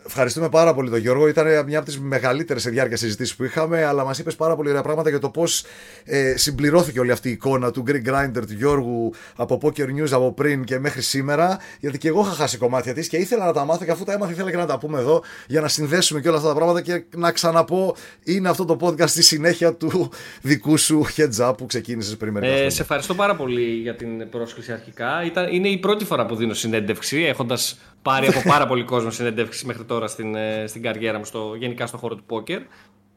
Ευχαριστούμε πάρα πολύ τον Γιώργο. Ήταν μια από τις μεγαλύτερες σε διάρκεια συζητήσεις που είχαμε, αλλά μας είπες πάρα πολύ ωραία πράγματα για το πώς ε, συμπληρώθηκε όλη αυτή η εικόνα του Greek Grinder, του Γιώργου από Poker News από πριν και μέχρι σήμερα. Γιατί και εγώ είχα χάσει κομμάτια της και ήθελα να τα μάθω και αφού τα έμαθα, ήθελα και να τα πούμε εδώ για να συνδέσουμε και όλα αυτά τα πράγματα και να ξαναπώ, είναι αυτό το podcast στη συνέχεια του δικού σου heads up που ξεκίνησες πριν μερικά ε, Σε ευχαριστώ πάρα πολύ για την πρόσκληση αρχικά. Ήταν, είναι η πρώτη φορά που δίνω συνέντευξη, έχοντας πάρει από πάρα πολύ κόσμο συνεντεύξεις μέχρι τώρα στην, ε, στην καριέρα μου, στο, γενικά στον χώρο του πόκερ.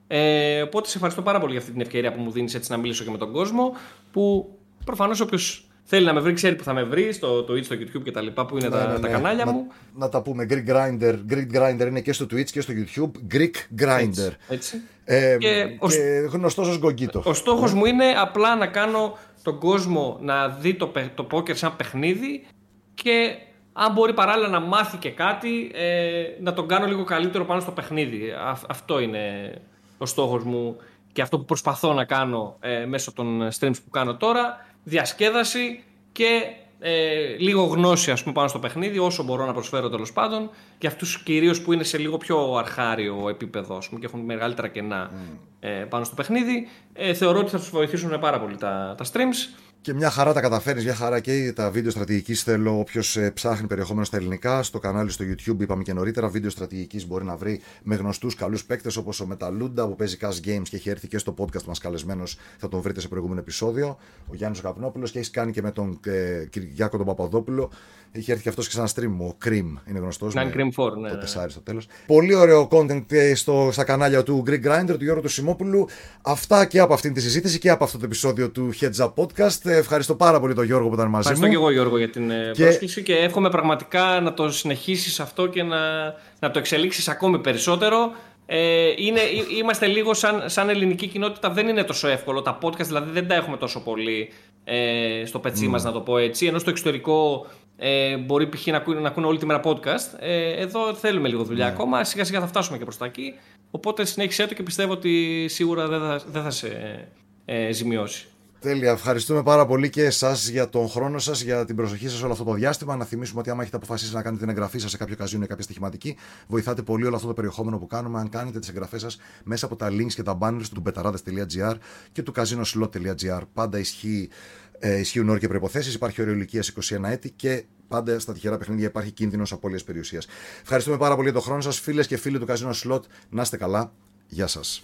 Ε, οπότε σε ευχαριστώ πάρα πολύ για αυτή την ευκαιρία που μου δίνεις έτσι να μιλήσω και με τον κόσμο. Που προφανώς όποιος θέλει να με βρει, ξέρει που θα με βρει, στο Twitch, στο YouTube κτλ. που είναι ναι, τα, ναι, τα ναι. κανάλια να, μου. Να τα πούμε. Greek Grinder. Greek Grinder είναι και στο Twitch και στο YouTube. Greek Grinder. Έτσι. έτσι. Ε, και, και ο, γνωστός ως Γκογκίτο. Ο στόχος μου είναι απλά να κάνω τον κόσμο να δει το, το πόκερ σαν παιχνίδι και αν μπορεί παράλληλα να μάθει και κάτι, ε, να τον κάνω λίγο καλύτερο πάνω στο παιχνίδι. αυτό είναι ο στόχος μου και αυτό που προσπαθώ να κάνω ε, μέσω των streams που κάνω τώρα. Διασκέδαση και ε, λίγο γνώση ας πούμε, πάνω στο παιχνίδι, όσο μπορώ να προσφέρω τέλος πάντων. Και αυτούς κυρίως που είναι σε λίγο πιο αρχάριο επίπεδο πούμε, και έχουν μεγαλύτερα κενά mm. ε, πάνω στο παιχνίδι. Ε, θεωρώ ότι θα τους βοηθήσουν πάρα πολύ τα, τα streams. Και μια χαρά τα καταφέρει, μια χαρά και τα βίντεο στρατηγικής. Θέλω όποιος ε, ψάχνει περιεχόμενο στα ελληνικά, στο κανάλι στο YouTube, είπαμε και νωρίτερα. Βίντεο στρατηγικής μπορεί να βρει με γνωστούς καλούς παίκτες όπως ο Μεταλούντα που παίζει Cash Games και έχει έρθει και στο podcast μας καλεσμένος. Θα τον βρείτε σε προηγούμενο επεισόδιο. Ο Γιάννης Καπνόπουλος και έχεις κάνει και με τον ε, Κυριάκο τον Παπαδόπουλο. Είχε έρθει και αυτός και σε ένα stream. Ο Cream είναι γνωστός. Ναι, Cream 4, ναι. Το ναι. τεσάρι στο τέλος. Πολύ ωραίο content ε, στο, στα κανάλια του Greek Grinder, του Γιώργου του Σιμόπουλου. Αυτά και από αυτήν τη συζήτηση και από αυτό το επεισόδιο του Heads Up Podcast. Ευχαριστώ πάρα πολύ τον Γιώργο που ήταν μαζί Ευχαριστώ μου. και εγώ Γιώργο για την ε, και... πρόσκληση και εύχομαι πραγματικά να το συνεχίσεις αυτό και να, να το εξελίξεις ακόμη περισσότερο. Ε, είναι, είμαστε λίγο σαν, σαν ελληνική κοινότητα, δεν είναι τόσο εύκολο. Τα podcast δηλαδή δεν τα έχουμε τόσο πολύ ε, στο πετσί mm. μας να το πω έτσι. Ενώ στο εξωτερικό ε, μπορεί π.χ. να ακούνε, να ακούνε όλη τη μέρα podcast. Ε, εδώ θέλουμε λίγο δουλειά mm. ακόμα. Σιγά σιγά θα φτάσουμε και προς τα εκεί. Οπότε συνέχισε το και πιστεύω ότι σίγουρα δεν θα, δεν θα σε ε, ζημιώσει. Τέλεια. Ευχαριστούμε πάρα πολύ και εσάς για τον χρόνο σας, για την προσοχή σας όλο αυτό το διάστημα. Να θυμίσουμε ότι άμα έχετε αποφασίσει να κάνετε την εγγραφή σας σε κάποιο καζίνο ή κάποια στοιχηματική, βοηθάτε πολύ όλο αυτό το περιεχόμενο που κάνουμε. Αν κάνετε τις εγγραφές σας μέσα από τα links και τα banners του betarades.gr και του casinoslot.gr. Πάντα ισχύει, ε, ισχύουν όροι και προποθέσει. Υπάρχει όριο ηλικίας 21 έτη και πάντα στα τυχερά παιχνίδια υπάρχει κίνδυνος απώλειας περιουσίας. Ευχαριστούμε πάρα πολύ για τον χρόνο σας, φίλες και φίλοι του Casino Slot. Να είστε καλά. Γεια σας.